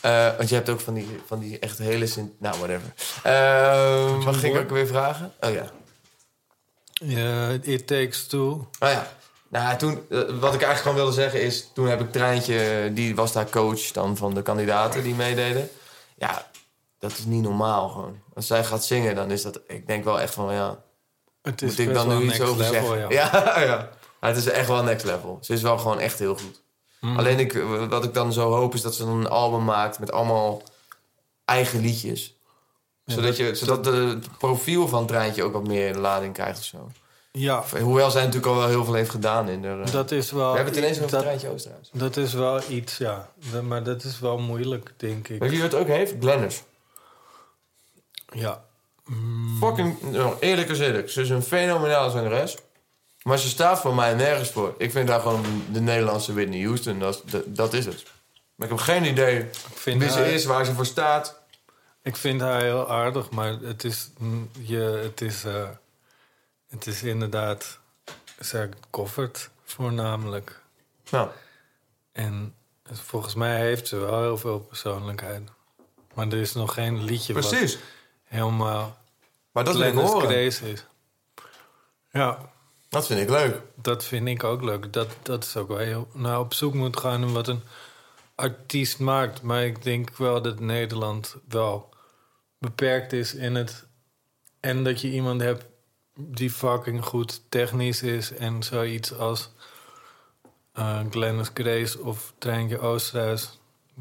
Eh, want je hebt ook van die, van die echt hele zin... Nou, whatever. Ehm wat ging ik ook weer vragen? Oh ja. Ja, It Takes Two. Oh ja. Nou, toen, eh, wat ik eigenlijk gewoon wilde zeggen is... Toen heb ik Treintje, die was daar coach dan van de kandidaten die meededen. Ja, dat is niet normaal gewoon. Als zij gaat zingen, dan is dat... Ik denk wel echt van, ja... Het is Moet ik dan wel nu iets over level, zeggen? ja. Ja, ja. Maar het is echt wel next level. Ze is wel gewoon echt heel goed. Mhm. Alleen ik, wat ik dan zo hoop is dat ze dan een album maakt met allemaal eigen liedjes. Zodat, dat- je, zodat de, het profiel van het treintje ook wat meer lading krijgt of zo. Ja, Hoewel zij natuurlijk al wel heel veel heeft gedaan in de... dat is wel... We hebben het ineens over dat, Treintje Oosterhuis. dat is wel iets, ja. Dat- Maar dat is wel moeilijk, denk ik. Weet je wie het ook heeft? Glenners. Ja. Mm, Fucking, nou, eerlijk is eerlijk. Ze is een fenomenale zangeres. Maar ze staat voor mij nergens voor. Ik vind haar gewoon de Nederlandse Whitney Houston. Dat, is- dat, dat is het. Maar ik heb geen idee wie ze is, waar ze voor staat. Ik vind haar heel aardig, maar het is... Je, het is, eh, het is inderdaad... Zij covert voornamelijk. Nou, En volgens mij heeft ze wel heel veel persoonlijkheid. Maar er is nog geen liedje wat precies. helemaal Maar dat wil ik horen. Is. Ja, Dat vind ik leuk. dat vind ik ook leuk. Dat, dat is ook wel heel... Nou, op zoek moet gaan naar wat een artiest maakt. Maar ik denk wel dat Nederland wel beperkt is in het... En dat je iemand hebt die fucking goed technisch is... en zoiets als eh Glennis Grace of Treintje Oosterhuis...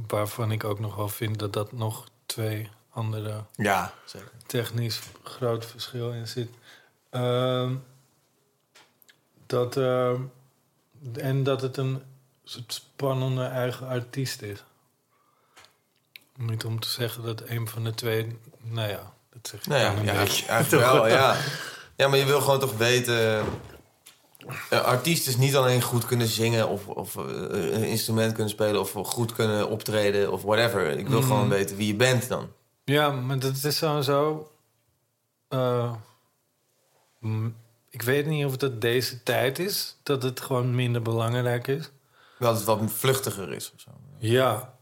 waarvan ik ook nog wel vind dat dat nog twee andere Ja, zeker. technisch groot verschil in zit. Ehm, dat, ehm, en dat het een soort spannende eigen artiest is. Niet om te zeggen dat een van de twee... Nou ja, dat zeg ik Nou ja, ja eigenlijk wel, ja. Ja, maar je wil gewoon toch weten... Een artiest is niet alleen goed kunnen zingen of, of eh, een instrument kunnen spelen of goed kunnen optreden of whatever. Ik wil Mhm. gewoon weten wie je bent dan. Ja, maar dat is sowieso... eh, mm, ik weet niet of dat deze tijd is. Dat het gewoon minder belangrijk is. Dat het wat vluchtiger is of zo. Ja,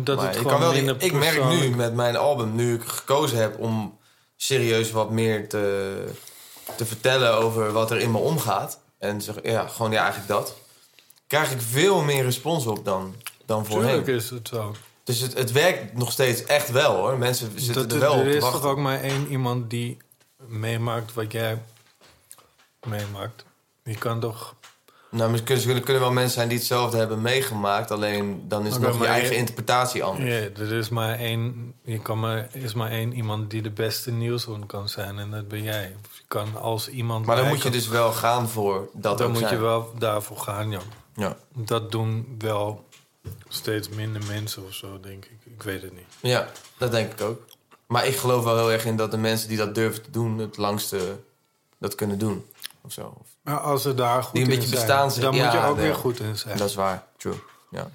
dat Maar het ik, kan wel, ik merk nu met mijn album, nu ik gekozen heb om serieus wat meer te, te vertellen over wat er in me omgaat. En zeg, ja, gewoon ja, eigenlijk dat. Krijg ik veel meer respons op dan, dan voorheen. Tuurlijk is het zo. Dus het, het werkt nog steeds echt wel hoor. Mensen zitten Dat, er wel op er te is wachten. toch ook maar één iemand die meemaakt wat jij meemaakt. Die kan toch... Nou, misschien kunnen, kunnen wel mensen zijn die hetzelfde hebben meegemaakt. Alleen dan is het nog je eigen interpretatie anders. Ja, er is maar één... Je kan maar, is maar één iemand die de beste nieuwsroom kan zijn. En dat ben jij. Je kan als iemand... Maar dan moet je dus wel gaan voor dat Dan moet zijn. je wel daarvoor gaan, ja. Ja. Dat doen wel steeds minder mensen of zo, denk ik. Ik weet het niet. ja, dat denk ik ook. Maar ik geloof wel heel erg in dat de mensen die dat durven te doen... het langste dat kunnen doen. Of zo. Maar als ze daar goed Die een in beetje zijn, bestaan zijn. dan moet je ook nee. weer goed in zijn. Dat is waar, true. Ja.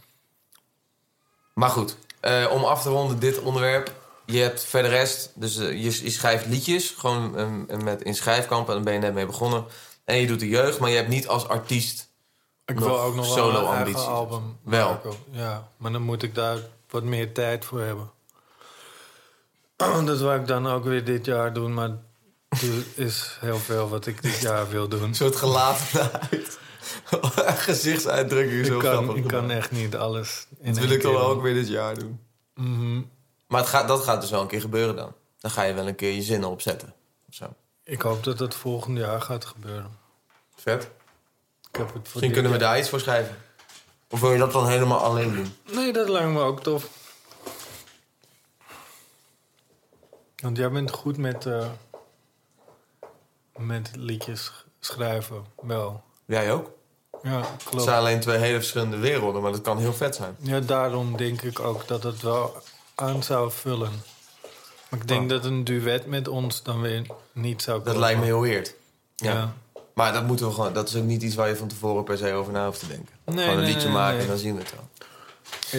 Maar goed, eh, om af te ronden dit onderwerp. Je hebt verder rest, dus eh, je, je schrijft liedjes, gewoon eh, met, in schrijfkamp, en daar ben je net mee begonnen. En je doet de jeugd, maar je hebt niet als artiest. Ik nog wil ook nog wel solo een eigen ambities. album Wel. maken. Ja, maar dan moet ik daar wat meer tijd voor hebben. Dat wil ik dan ook weer dit jaar doen, maar er is heel veel wat ik dit jaar wil doen. Een soort gelatenheid. Gezichtsuitdrukking is Ik zo kan, grappig. ik kan echt niet alles in Dat wil ik dan ook weer dit jaar doen. Mhm. Maar het gaat, dat gaat dus wel een keer gebeuren dan. Dan ga je wel een keer je zinnen opzetten. Of zo. Ik hoop dat het volgend jaar gaat gebeuren. Vet. Ik heb het voor Misschien kunnen we daar iets voor schrijven. Of wil je dat dan helemaal alleen doen? Nee, dat lijkt me ook tof. Want jij bent goed met, eh, met liedjes sch- schrijven. Wel. Jij ook? Ja, Het klopt. zijn alleen twee hele verschillende werelden, maar dat kan heel vet zijn. Ja, daarom denk ik ook dat het wel aan zou vullen. Maar ik denk Oh. dat een duet met ons dan weer niet zou Dat komen. lijkt me heel weird. Ja. Ja. Maar dat moeten we gewoon. Dat is ook niet iets waar je van tevoren per se over na hoeft te denken. Nee, gewoon een nee, liedje nee, maken en dan zien we het wel.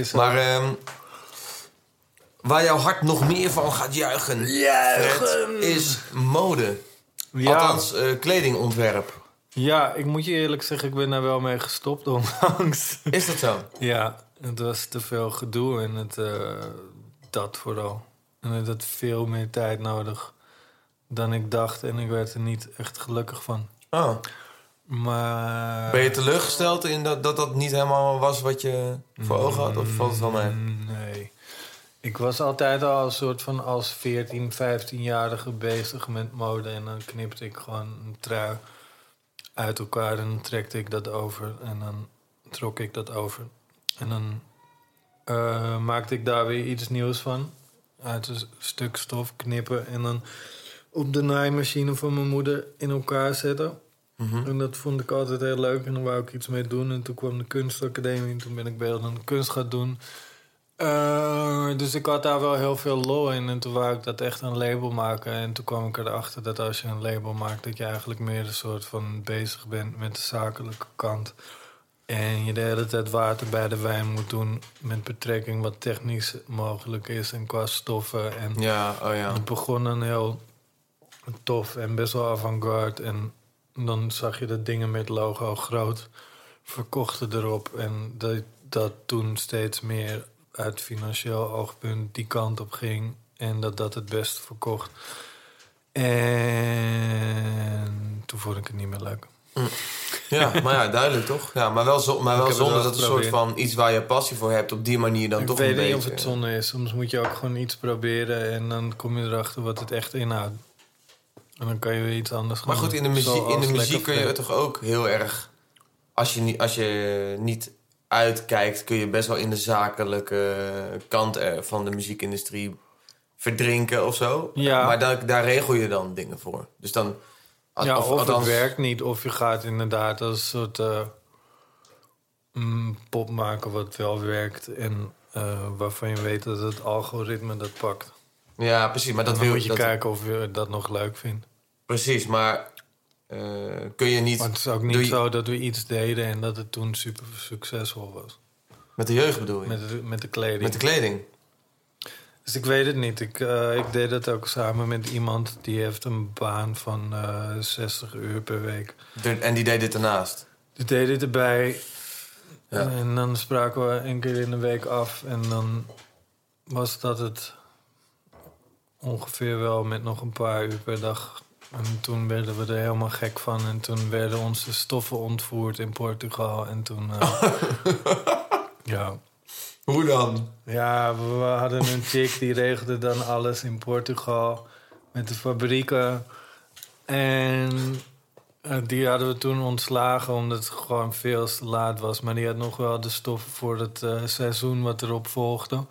Is Maar ehm, waar jouw hart nog meer van gaat juichen, Fred, is mode. Ja, Althans, eh, kledingontwerp. ja, ik moet je eerlijk zeggen, ik ben daar wel mee gestopt onlangs. Is dat zo? Ja, het was te veel gedoe en het, eh, dat vooral. En het had veel meer tijd nodig dan ik dacht en ik werd er niet echt gelukkig van. Oh. Maar... Ben je teleurgesteld in dat, dat dat niet helemaal was wat je voor ogen had? Of valt het wel mee? Mm, Nee. Ik was altijd al een soort van als 14, 15-jarige bezig met mode. En dan knipte ik gewoon een trui uit elkaar en dan trekte ik dat over. En dan trok ik dat over. En dan eh, maakte ik daar weer iets nieuws van. Uit een stuk stof knippen en dan op de naaimachine van mijn moeder in elkaar zetten. Mhm. En dat vond ik altijd heel leuk en daar wou ik iets mee doen. En toen kwam de kunstacademie en toen ben ik beeldende kunst gaan doen. Eh, dus ik had daar wel heel veel lol in. En toen wou ik dat echt een label maken. En toen kwam ik erachter dat als je een label maakt... dat je eigenlijk meer een soort van bezig bent met de zakelijke kant. En je de hele tijd water bij de wijn moet doen... met betrekking wat technisch mogelijk is en qua stoffen. En Ja, oh ja. het begon een heel tof en best wel avant-garde. En dan zag je dat dingen met logo groot verkochten erop. En dat, dat toen steeds meer uit financieel oogpunt die kant op ging. En dat dat het best verkocht. En toen vond ik het niet meer leuk. Ja, maar ja, duidelijk toch? Ja, maar wel, zo, maar Ik wel het zonder dat een soort van iets waar je passie voor hebt, op die manier dan ik toch weet een niet beetje. of het zonde is. Soms moet je ook gewoon iets proberen en dan kom je erachter wat het echt inhoudt. En dan kan je weer iets anders gaan Maar goed, in de muziek, in de muziek kun je vet. toch ook heel erg. Als je, niet, als je niet uitkijkt, kun je best wel in de zakelijke kant er- van de muziekindustrie verdrinken of zo. Ja. Maar daar, daar regel je dan dingen voor. Dus dan. Ja, of, althans- het werkt niet, of je gaat inderdaad als een soort eh, mm, pop maken wat wel werkt en eh, waarvan je weet dat het algoritme dat pakt. Ja, precies. Maar dat dan wil moet je dat- kijken of je dat nog leuk vindt. Precies, maar eh, kun je niet Maar het is ook niet je- zo dat we iets deden en dat het toen super succesvol was. met de jeugd bedoel je? Met de, met de kleding. Met de kleding. Dus ik weet het niet. Ik, eh, ik deed dat ook samen met iemand die heeft een baan van eh 60 uur per week. De- en die deed dit ernaast. Die deed dit erbij. Ja. En dan spraken we één keer in de week af. En dan was dat het ongeveer wel met nog een paar uur per dag. En toen werden we er helemaal gek van. En toen werden onze stoffen ontvoerd in Portugal. En toen... eh, ja. Hoe dan? Ja, we we hadden een chick die regelde dan alles in Portugal met de fabrieken. En eh, die hadden we toen ontslagen omdat het gewoon veel te laat was. Maar die had nog wel de stoffen voor het eh, seizoen wat erop volgde.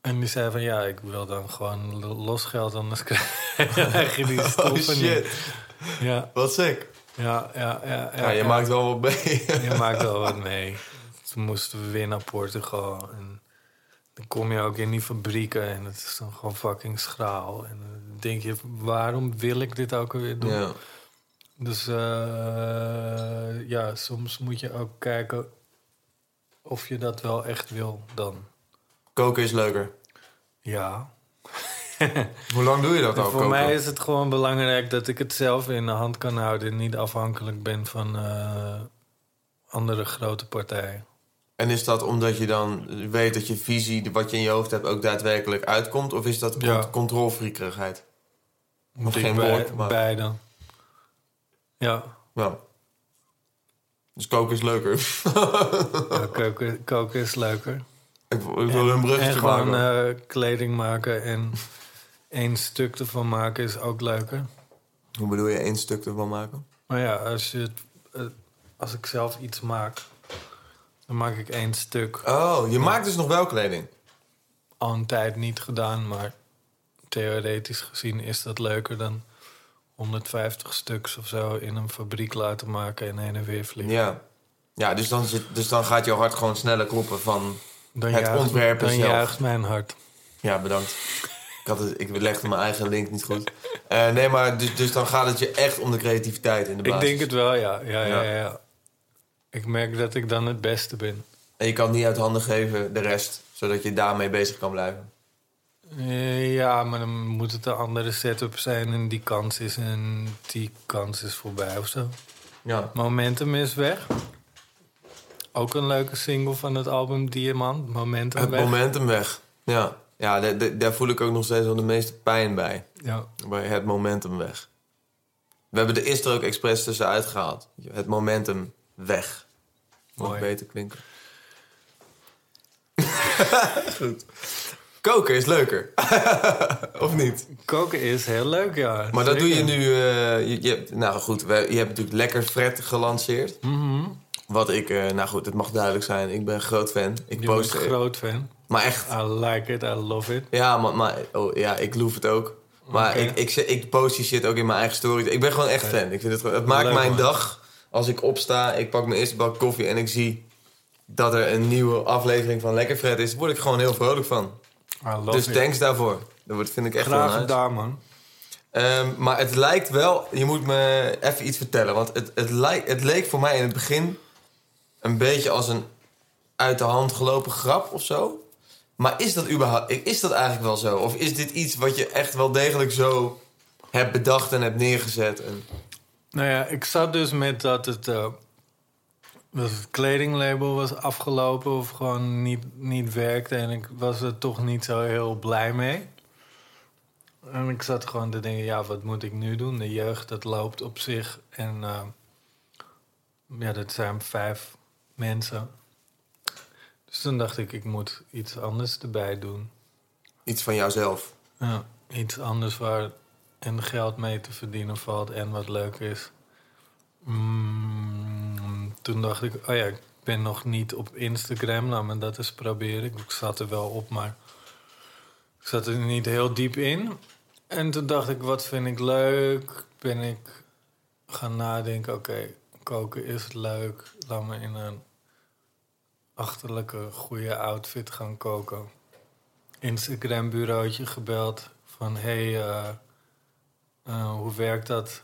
En die zei van ja, ik wil dan gewoon lo- los geld, anders krijg je die Oh stoffen shit, niet. Ja, wat sick. ja, ja. ja, Ja, je maakt wel wat mee. je maakt wel wat mee. Toen moesten we weer naar Portugal. En dan kom je ook in die fabrieken en het is dan gewoon fucking schraal. En dan denk je, waarom wil ik dit ook alweer doen? ja. Dus eh, ja, soms moet je ook kijken of je dat wel echt wil dan. Koken is leuker. Ja. Hoe lang doe je dat al? voor koken? mij is het gewoon belangrijk dat ik het zelf in de hand kan houden... en niet afhankelijk ben van eh, andere grote partijen. En is dat omdat je dan weet dat je visie, wat je in je hoofd hebt, ook daadwerkelijk uitkomt? Of is dat Ja. cont- controlfriekerigheid? Moet geen bij- woord, maar- Beide. Ja. Ja. Dus koken is leuker. Ja, koken, koken is leuker. Ik, wil- ik wil een en bruggetje gewoon maken. eh, kleding maken en één stuk ervan maken is ook leuker. Hoe bedoel je één stuk ervan maken? Maar ja, als, je het, eh, als ik zelf iets maak, dan maak ik één stuk. Oh, je maakt dus nog wel kleding. Al een tijd niet gedaan, maar theoretisch gezien is dat leuker dan 150 stuks of zo in een fabriek laten maken en heen en weer vliegen. Ja. Ja, dus dan, zit, dus dan gaat jouw hart gewoon sneller kloppen van... Dan Het juicht- ontwerpen Dan zelf. juicht mijn hart. Ja, bedankt. Ik, had het, ik legde mijn eigen link niet goed. Eh, nee, maar dus, dus dan gaat het je echt om de creativiteit in de Ik basis. denk het wel, ja. Ja, ja, Ja. ja. Ik merk dat ik dan het beste ben. En je kan het niet uit handen geven, de rest. Zodat je daarmee bezig kan blijven. Eh, Ja, maar dan moet het een andere setup zijn en die kans is en die kans is voorbij of zo. Ja. Momentum is weg. Ook een leuke single van het album Diamant. Momentum Het weg. momentum weg. Ja, ja de- de- daar voel ik ook nog steeds wel de meeste pijn bij. Ja. Bij het momentum weg. We hebben de eerste er ook expres tussenuit gehaald. Het momentum weg. Mooi. beter klinken. Goed. Koken is leuker. of niet? Koken is heel leuk, ja. Maar dat doe je nu... eh, je, nou goed, je hebt natuurlijk Lekker Fred gelanceerd. Mhm. Wat ik... eh, nou goed, het mag duidelijk zijn. Ik ben een groot fan. Ik Je bent post... een groot fan. Maar echt... I like it, I love it. Ja, maar, maar oh, ja, ik loef het ook. Maar Oké. ik, ik, ik post die shit ook in mijn eigen story. Ik ben gewoon echt fan. Ik vind het, gewoon- het maakt Leuk, mijn man. dag als ik opsta, ik pak mijn eerste bak koffie en ik zie dat er een nieuwe aflevering van Lekker Fred is, word ik gewoon heel vrolijk van. I love dus it. thanks daarvoor. Dat wordt- vind ik echt Graag gedaan, man. Ehm, maar het lijkt wel, je moet me even iets vertellen. Want het, het, lijkt, het leek voor mij in het begin een beetje als een uit de hand gelopen grap of zo. Maar is dat überhaupt, is dat eigenlijk wel zo? Of is dit iets wat je echt wel degelijk zo hebt bedacht en hebt neergezet? En... Nou ja, ik zat dus met dat het, eh, het kledinglabel was afgelopen of gewoon niet, niet werkte. En ik was er toch niet zo heel blij mee. En ik zat gewoon te denken, ja, wat moet ik nu doen? De jeugd, dat loopt op zich. En eh, ja, dat zijn vijf mensen. Dus toen dacht ik, ik moet iets anders erbij doen. Iets van jouzelf. Ja, iets anders waar en geld mee te verdienen valt en wat leuk is. Mm, toen dacht ik, oh ja, ik ben nog niet op Instagram. Laat me dat eens proberen. Ik zat er wel op, maar ik zat er niet heel diep in. En toen dacht ik, wat vind ik leuk? Ben ik gaan nadenken, oké, koken is leuk. Laat me in een achterlijke, goede outfit gaan koken. Instagram-bureautje gebeld van... hé, hey, eh, eh, hoe werkt dat?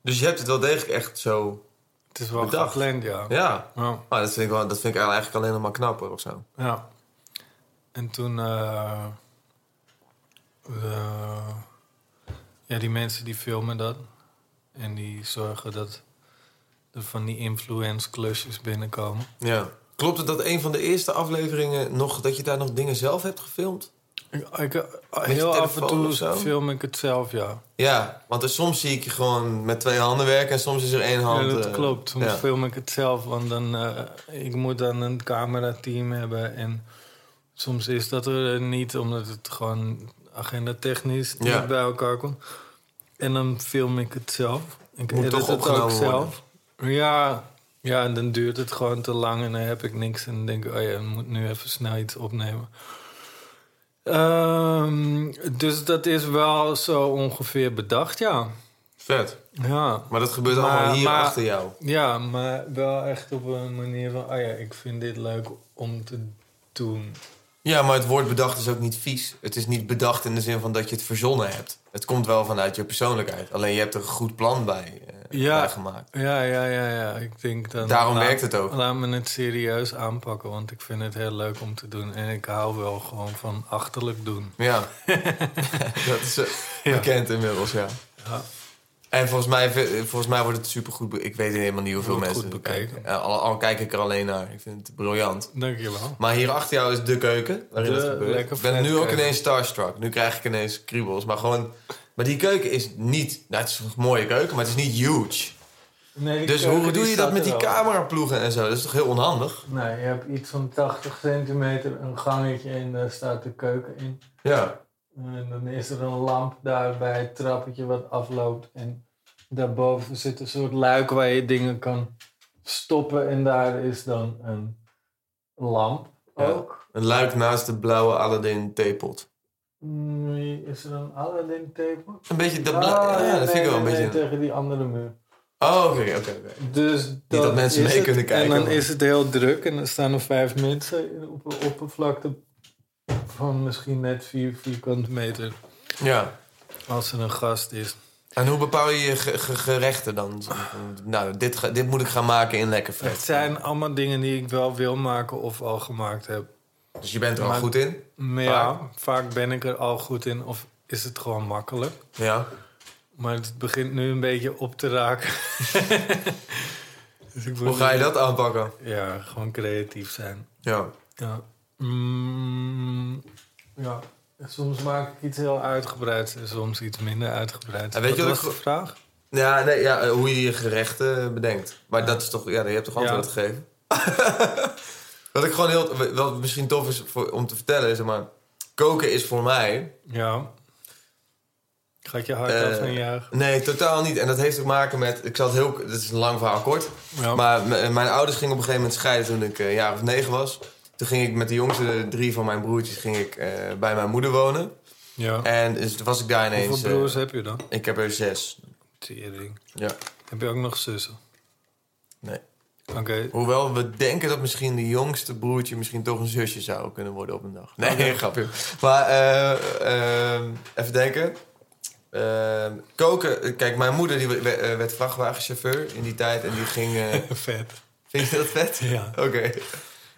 Dus je hebt het wel degelijk echt zo... Het is wel Bedacht. gepland, ja. Ja, Ja. dat, vind ik wel, dat vind ik eigenlijk alleen nog maar knapper of zo. ja. En toen... eh, ja, die mensen die filmen dat. En die zorgen dat er van die influence-klusjes binnenkomen. Ja. Klopt het dat een van de eerste afleveringen nog... dat je daar nog dingen zelf hebt gefilmd? Ik, ik, je heel af en toe film ik het zelf, ja. Ja, want er, soms zie ik je gewoon met twee handen werken... en soms is er één hand... Ja, dat eh, klopt. Soms ja. film ik het zelf, want dan, eh, ik moet dan een camerateam hebben. En soms is dat er niet, omdat het gewoon agenda technisch Ja. niet bij elkaar komt. En dan film ik het zelf. Ik Moet edit toch het ook opgenomen zelf. Ja, ja, en dan duurt het gewoon te lang en dan heb ik niks. En dan denk ik, oh ja, ik moet nu even snel iets opnemen. Ehm, dus dat is wel zo ongeveer bedacht, ja. Vet. Ja. Maar dat gebeurt Maar- allemaal hier maar- achter jou. Ja, maar wel echt op een manier van... oh ja, ik vind dit leuk om te doen. Ja, maar het woord bedacht is ook niet vies. Het is niet bedacht in de zin van dat je het verzonnen hebt. Het komt wel vanuit je persoonlijkheid. Alleen je hebt er een goed plan bij, eh, Ja. bij gemaakt. Ja, ja, ja, ja. Ik denk dan... Daarom laat- werkt het ook. Laat me het serieus aanpakken, want ik vind het heel leuk om te doen. En ik hou wel gewoon van achterlijk doen. Ja, dat is eh, Ja. bekend inmiddels, ja. Ja. En volgens mij, volgens mij wordt het supergoed... Ik weet helemaal niet hoeveel mensen goed kijken. bekeken. Al, al kijk ik er alleen naar. Ik vind het briljant. Dankjewel. Maar hier achter jou is de keuken, waarin De het gebeurt. lekker Ik ben nu ook ineens starstruck. Nu krijg ik ineens kriebels. Maar gewoon... Maar die keuken is niet... Nou, het is een mooie keuken, maar het is niet huge. Nee, Dus hoe doe je dat met die er cameraploegen en zo? Dat is toch heel onhandig? Nee, je hebt iets van 80 centimeter een gangetje en daar staat de keuken in. Ja. En dan is er een lamp daar bij het trappetje wat afloopt. En daarboven zit een soort luik waar je dingen kan stoppen. En daar is dan een lamp Ja. ook. Een luik naast de blauwe Aladdin theepot. Nee, is er een Aladdin table? Een beetje de Ah, bla- ja, dat vind ik wel een nee, beetje... tegen die andere muur. Oh, oké, oké. Dus dat mensen mee het. kunnen kijken, En dan maar- is het heel druk en er staan er vijf mensen op een oppervlakte van misschien net vier vierkante meter. Ja. Als er een gast is. En hoe bepaal je je ge- ge- gerechten dan? Nou, dit, dit moet ik gaan maken in lekker Het vet. zijn allemaal dingen die ik wel wil maken of al gemaakt heb. Dus je bent er al goed in? Maar ja, vaak ben ik er al goed in of is het gewoon makkelijk. Ja. Maar het begint nu een beetje op te raken. dus ik Hoe ga je dat aanpakken? Ja, gewoon creatief zijn. Ja. Ja. Mm, ja. Soms maak ik iets heel uitgebreids en soms iets minder uitgebreid. En weet je wat ik de vraag? Ja, nee, ja, eh, hoe je je gerechten bedenkt. Maar dat is toch, ja, je hebt toch antwoord Ja. gegeven? Wat ik gewoon heel, wat misschien tof is voor, om te vertellen, is zeg maar, koken is voor mij. Ja. Gaat je hart Eh, af en jagen? Nee, totaal niet. En dat heeft te maken met, ik zal het heel, dit is een lang verhaal kort. Ja. Maar mijn ouders gingen op een gegeven moment scheiden toen ik eh, een jaar of negen was. Toen ging ik met de jongste drie van mijn broertjes ging ik, eh, bij mijn moeder wonen. ja. En dus was ik daar ineens. Hoeveel eh, broers heb je dan? ik heb er zes. Tering. Ja. Heb je ook nog zussen? Nee. Oké. Hoewel we denken dat misschien de jongste broertje misschien toch een zusje zou kunnen worden op een dag. Nee, grapje. Maar eh, eh, even denken. Eh, koken. Kijk, mijn moeder die werd, vrachtwagenchauffeur in die tijd. En die ging... eh, Vet. vind je dat vet? Ja. Oké.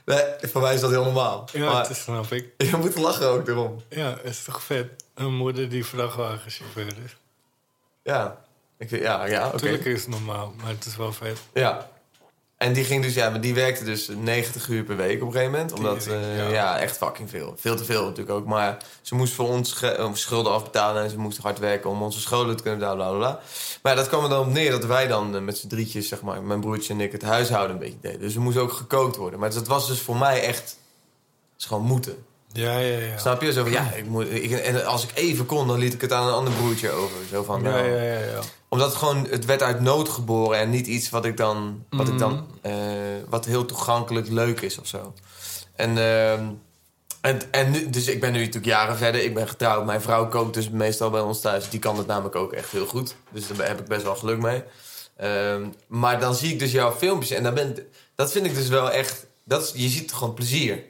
Nee, voor mij is dat heel normaal. Ja, maar dat snap ik. je moet lachen ook erom. Ja, is toch vet? Een moeder die vrachtwagenchauffeur is. Ja. Ik ja, ja, oké. Natuurlijk is het normaal, maar het is wel vet. Ja. En die ging dus, ja, maar die werkte dus 90 uur per week op een gegeven moment. Omdat, eh, ja. ja. echt fucking veel. Veel te veel natuurlijk ook. Maar ze moest voor ons eh, schulden afbetalen en ze moest hard werken om onze scholen te kunnen betalen, bla bla bla. Maar ja, dat kwam er dan op neer dat wij dan eh, met z'n drietjes, zeg maar, mijn broertje en ik, het huishouden een beetje deden. Dus er moest ook gekookt worden. Maar dat was dus voor mij echt, is gewoon moeten. Ja, ja, ja. Snap je? Zo van, ja, ik moet, ik, en als ik even kon, dan liet ik het aan een ander broertje over. Zo van, Ja, nou, ja, ja, ja. Omdat het gewoon, het werd uit nood geboren en niet iets wat ik dan, wat ik dan, Mhm. eh, wat heel toegankelijk leuk is of zo. En, ehm, en, en nu, dus ik ben nu natuurlijk jaren verder, ik ben getrouwd. Mijn vrouw kookt dus meestal bij ons thuis. Die kan het namelijk ook echt heel goed. Dus daar heb ik best wel geluk mee. Ehm, maar dan zie ik dus jouw filmpjes en dan ben, dat vind ik dus wel echt, dat is, je ziet gewoon plezier.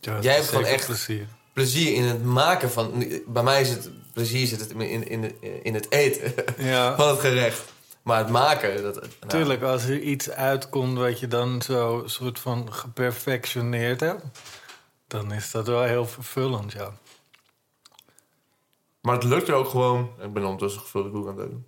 Ja, Jij hebt gewoon echt- plezier. Plezier in het maken van, bij mij is het, plezier zit het in, in, in, in het eten Ja, van het gerecht. Maar het maken, dat... nou, tuurlijk. Als er iets uitkomt wat je dan zo soort van geperfectioneerd hebt... dan is dat wel heel vervullend, ja. Maar het lukt je ook gewoon... Ik ben ondertussen gevulde koek aan het eten.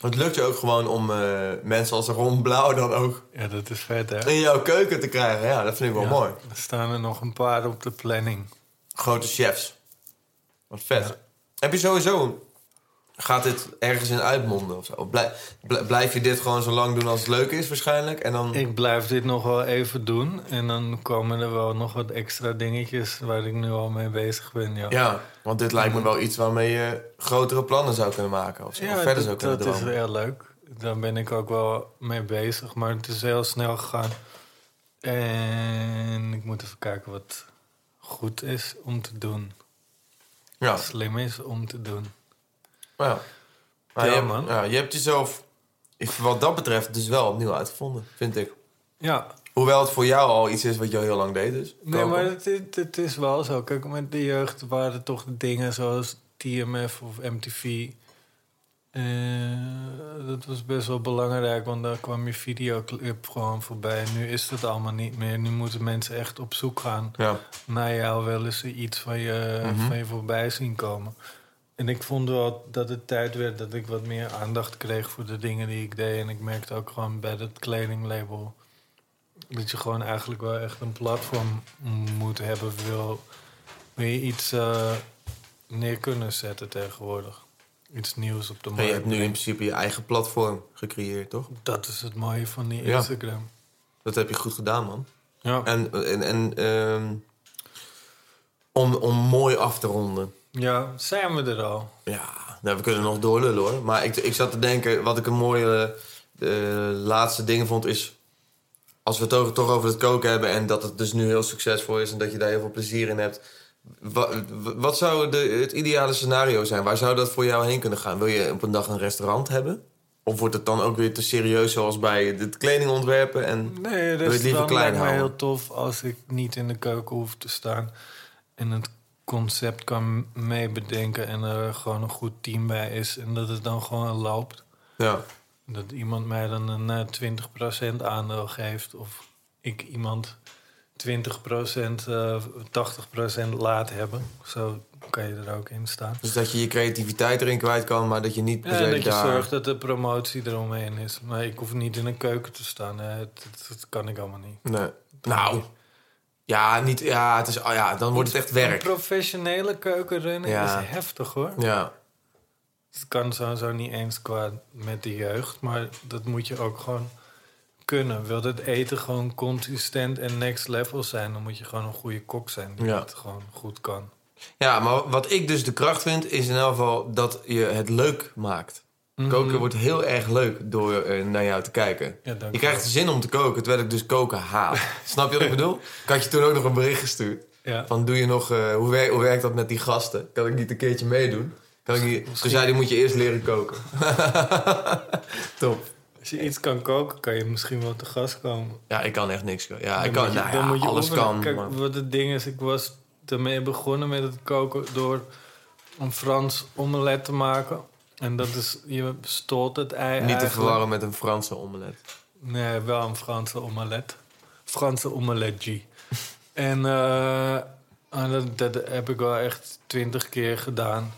Het lukt je ook gewoon om eh, mensen als Ron Blauw dan ook Ja, dat is vet, hè? in jouw keuken te krijgen. Ja, dat vind ik wel Ja, mooi. Er staan er nog een paar op de planning. Grote chefs. Wat vet. Heb je sowieso... Gaat dit ergens in uitmonden of zo? Of blij- bl- blijf je dit gewoon zo lang doen als het leuk is waarschijnlijk? En dan... Ik blijf dit nog wel even doen. En dan komen er wel nog wat extra dingetjes waar ik nu al mee bezig ben. Ja, Ja, want dit lijkt me wel iets waarmee je grotere plannen zou kunnen maken. Of, zo. of verder zou kunnen dat is dromen. heel leuk. Daar ben ik ook wel mee bezig. Maar het is heel snel gegaan. En ik moet even kijken wat goed is om te doen. Ja, Slim is om te doen. ja. Maar Ja, je, man. Ja, je hebt jezelf, wat dat betreft, dus wel opnieuw uitgevonden, vind ik. Ja, Hoewel het voor jou al iets is wat je al heel lang deed, dus. Nee, maar het, het, het is wel zo. Kijk, met de jeugd waren toch dingen zoals TMF of MTV. Eh, dat was best wel belangrijk, want daar kwam je videoclip gewoon voorbij. Nu is dat allemaal niet meer. Nu moeten mensen echt op zoek gaan Ja, naar jou. Wel eens iets van je, Mhm. van je voorbij zien komen. En ik vond wel dat het tijd werd dat ik wat meer aandacht kreeg voor de dingen die ik deed. En ik merkte ook gewoon bij dat kledinglabel dat je gewoon eigenlijk wel echt een platform moet hebben. Wil, wil je iets eh, neer kunnen zetten tegenwoordig. Iets nieuws op de En markt je hebt nu in principe je eigen platform gecreëerd, toch? Dat is het mooie van die Ja. Instagram. Dat heb je goed gedaan, man. Ja. En, en, en ehm, om, om mooi af te ronden. ja, zijn we er al? Ja, nou, we kunnen nog doorlullen hoor. Maar ik, ik zat te denken, wat ik een mooie eh, laatste ding vond is... Als we het toch, toch over het koken hebben en dat het dus nu heel succesvol is... en dat je daar heel veel plezier in hebt... Wat, wat zou de, het ideale scenario zijn? Waar zou dat voor jou heen kunnen gaan? Wil je op een dag een restaurant hebben? Of wordt het dan ook weer te serieus zoals bij het kledingontwerpen? En... Nee, het liever restaurant klein houden? heel tof als ik niet in de keuken hoef te staan. En het concept kan meebedenken en er gewoon een goed team bij is. En dat het dan gewoon loopt. Ja, Dat iemand mij dan een eh, 20% aandeel geeft. Of ik iemand 20%, eh 80% laat hebben. Zo kan je er ook in staan. dus dat je je creativiteit erin kwijt kan... maar dat je niet per Ja, se en dat je zorgt dat de promotie eromheen is. Maar ik hoef niet in een keuken te staan. het- dat kan ik allemaal niet. Nee. Nou, ja, niet, ja, het is, oh ja, dan wordt het echt werk. Een professionele keuken runnen Ja. is heftig hoor. Ja, Het kan sowieso niet eens qua met de jeugd, maar dat moet je ook gewoon kunnen. Wil het eten gewoon consistent en next level zijn, dan moet je gewoon een goede kok zijn die Ja. het gewoon goed kan. ja, maar wat ik dus de kracht vind, is in elk geval dat je het leuk maakt. Koken wordt heel erg leuk door eh, naar jou te kijken. Ja, Je krijgt zin om te koken, terwijl ik dus koken haat. Snap je wat ik bedoel? Ik had je toen ook nog een bericht gestuurd. Ja. Van, doe je nog, eh, hoe, werkt, hoe werkt dat met die gasten? Kan ik niet een keertje meedoen? Kan ik niet... Toen zei hij, moet je eerst leren koken. Top. Als je iets kan koken, kan je misschien wel te gast komen. Ja, ik kan echt niks koken. Ja, ik Dan kan, moet je- nou ja, alles kan. Kijk, maar- wat het ding is, ik was ermee begonnen met het koken door een Frans omelet te maken. En dat is, je stolt het ei Niet te verwarren met een Franse omelet. Nee, wel een Franse omelet. Franse omeletje. en eh, en dat, dat heb ik wel echt twintig keer gedaan.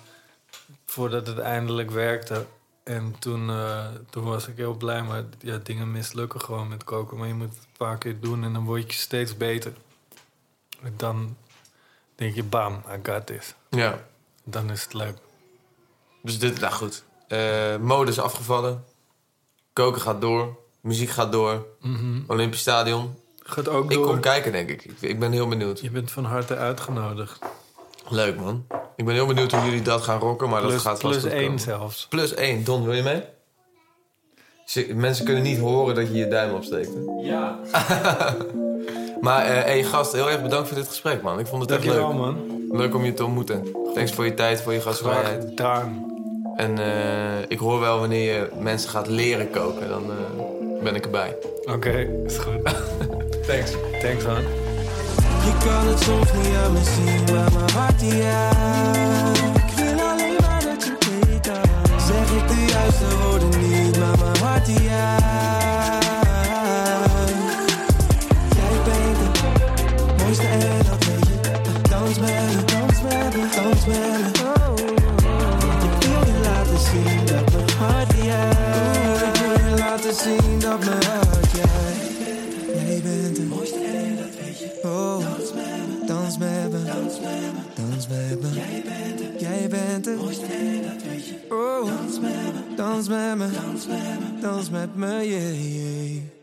Voordat het eindelijk werkte. En toen, eh, toen was ik heel blij. Maar ja, dingen mislukken gewoon met koken. Maar je moet het een paar keer doen en dan word je steeds beter. En dan denk je, bam, I got this. Ja. Dan is het leuk. Dus dit, nou goed. Eh, mode is afgevallen. Koken gaat door. Muziek gaat door. Mhm. Olympisch Stadion. Gaat ook Ik door. kom kijken, denk ik. ik. Ik ben heel benieuwd. Je bent van harte uitgenodigd. Leuk, man. Ik ben heel benieuwd hoe jullie dat gaan rocken, maar dat gaat vast plus één komen. zelfs. Plus één. Don, wil je mee? Mensen kunnen niet horen dat je je duim opsteekt. hè? Ja. Maar eh hey, gast, heel erg bedankt voor dit gesprek, man. Ik vond het echt leuk. Dankjewel, man. Leuk om je te ontmoeten. Thanks voor je tijd, voor je gastvrijheid. gedaan. En eh, ik hoor wel wanneer je mensen gaat leren koken, dan eh, ben ik erbij. Oké, is goed. Thanks. Thanks, man. Je kan het soms niet aan me zien, maar mijn hart ja. Ik wil alleen maar dat je dat. Zeg ik de juiste woorden niet, maar mijn hart ja. Jij bent het mooiste en dat weet je. Dans met me, dans met me, dans met me. Ik wil je laten zien dat mijn hart ja. Ik wil je laten zien dat mijn Oh, dans met me, dans met me, dans met me, yeah, yeah.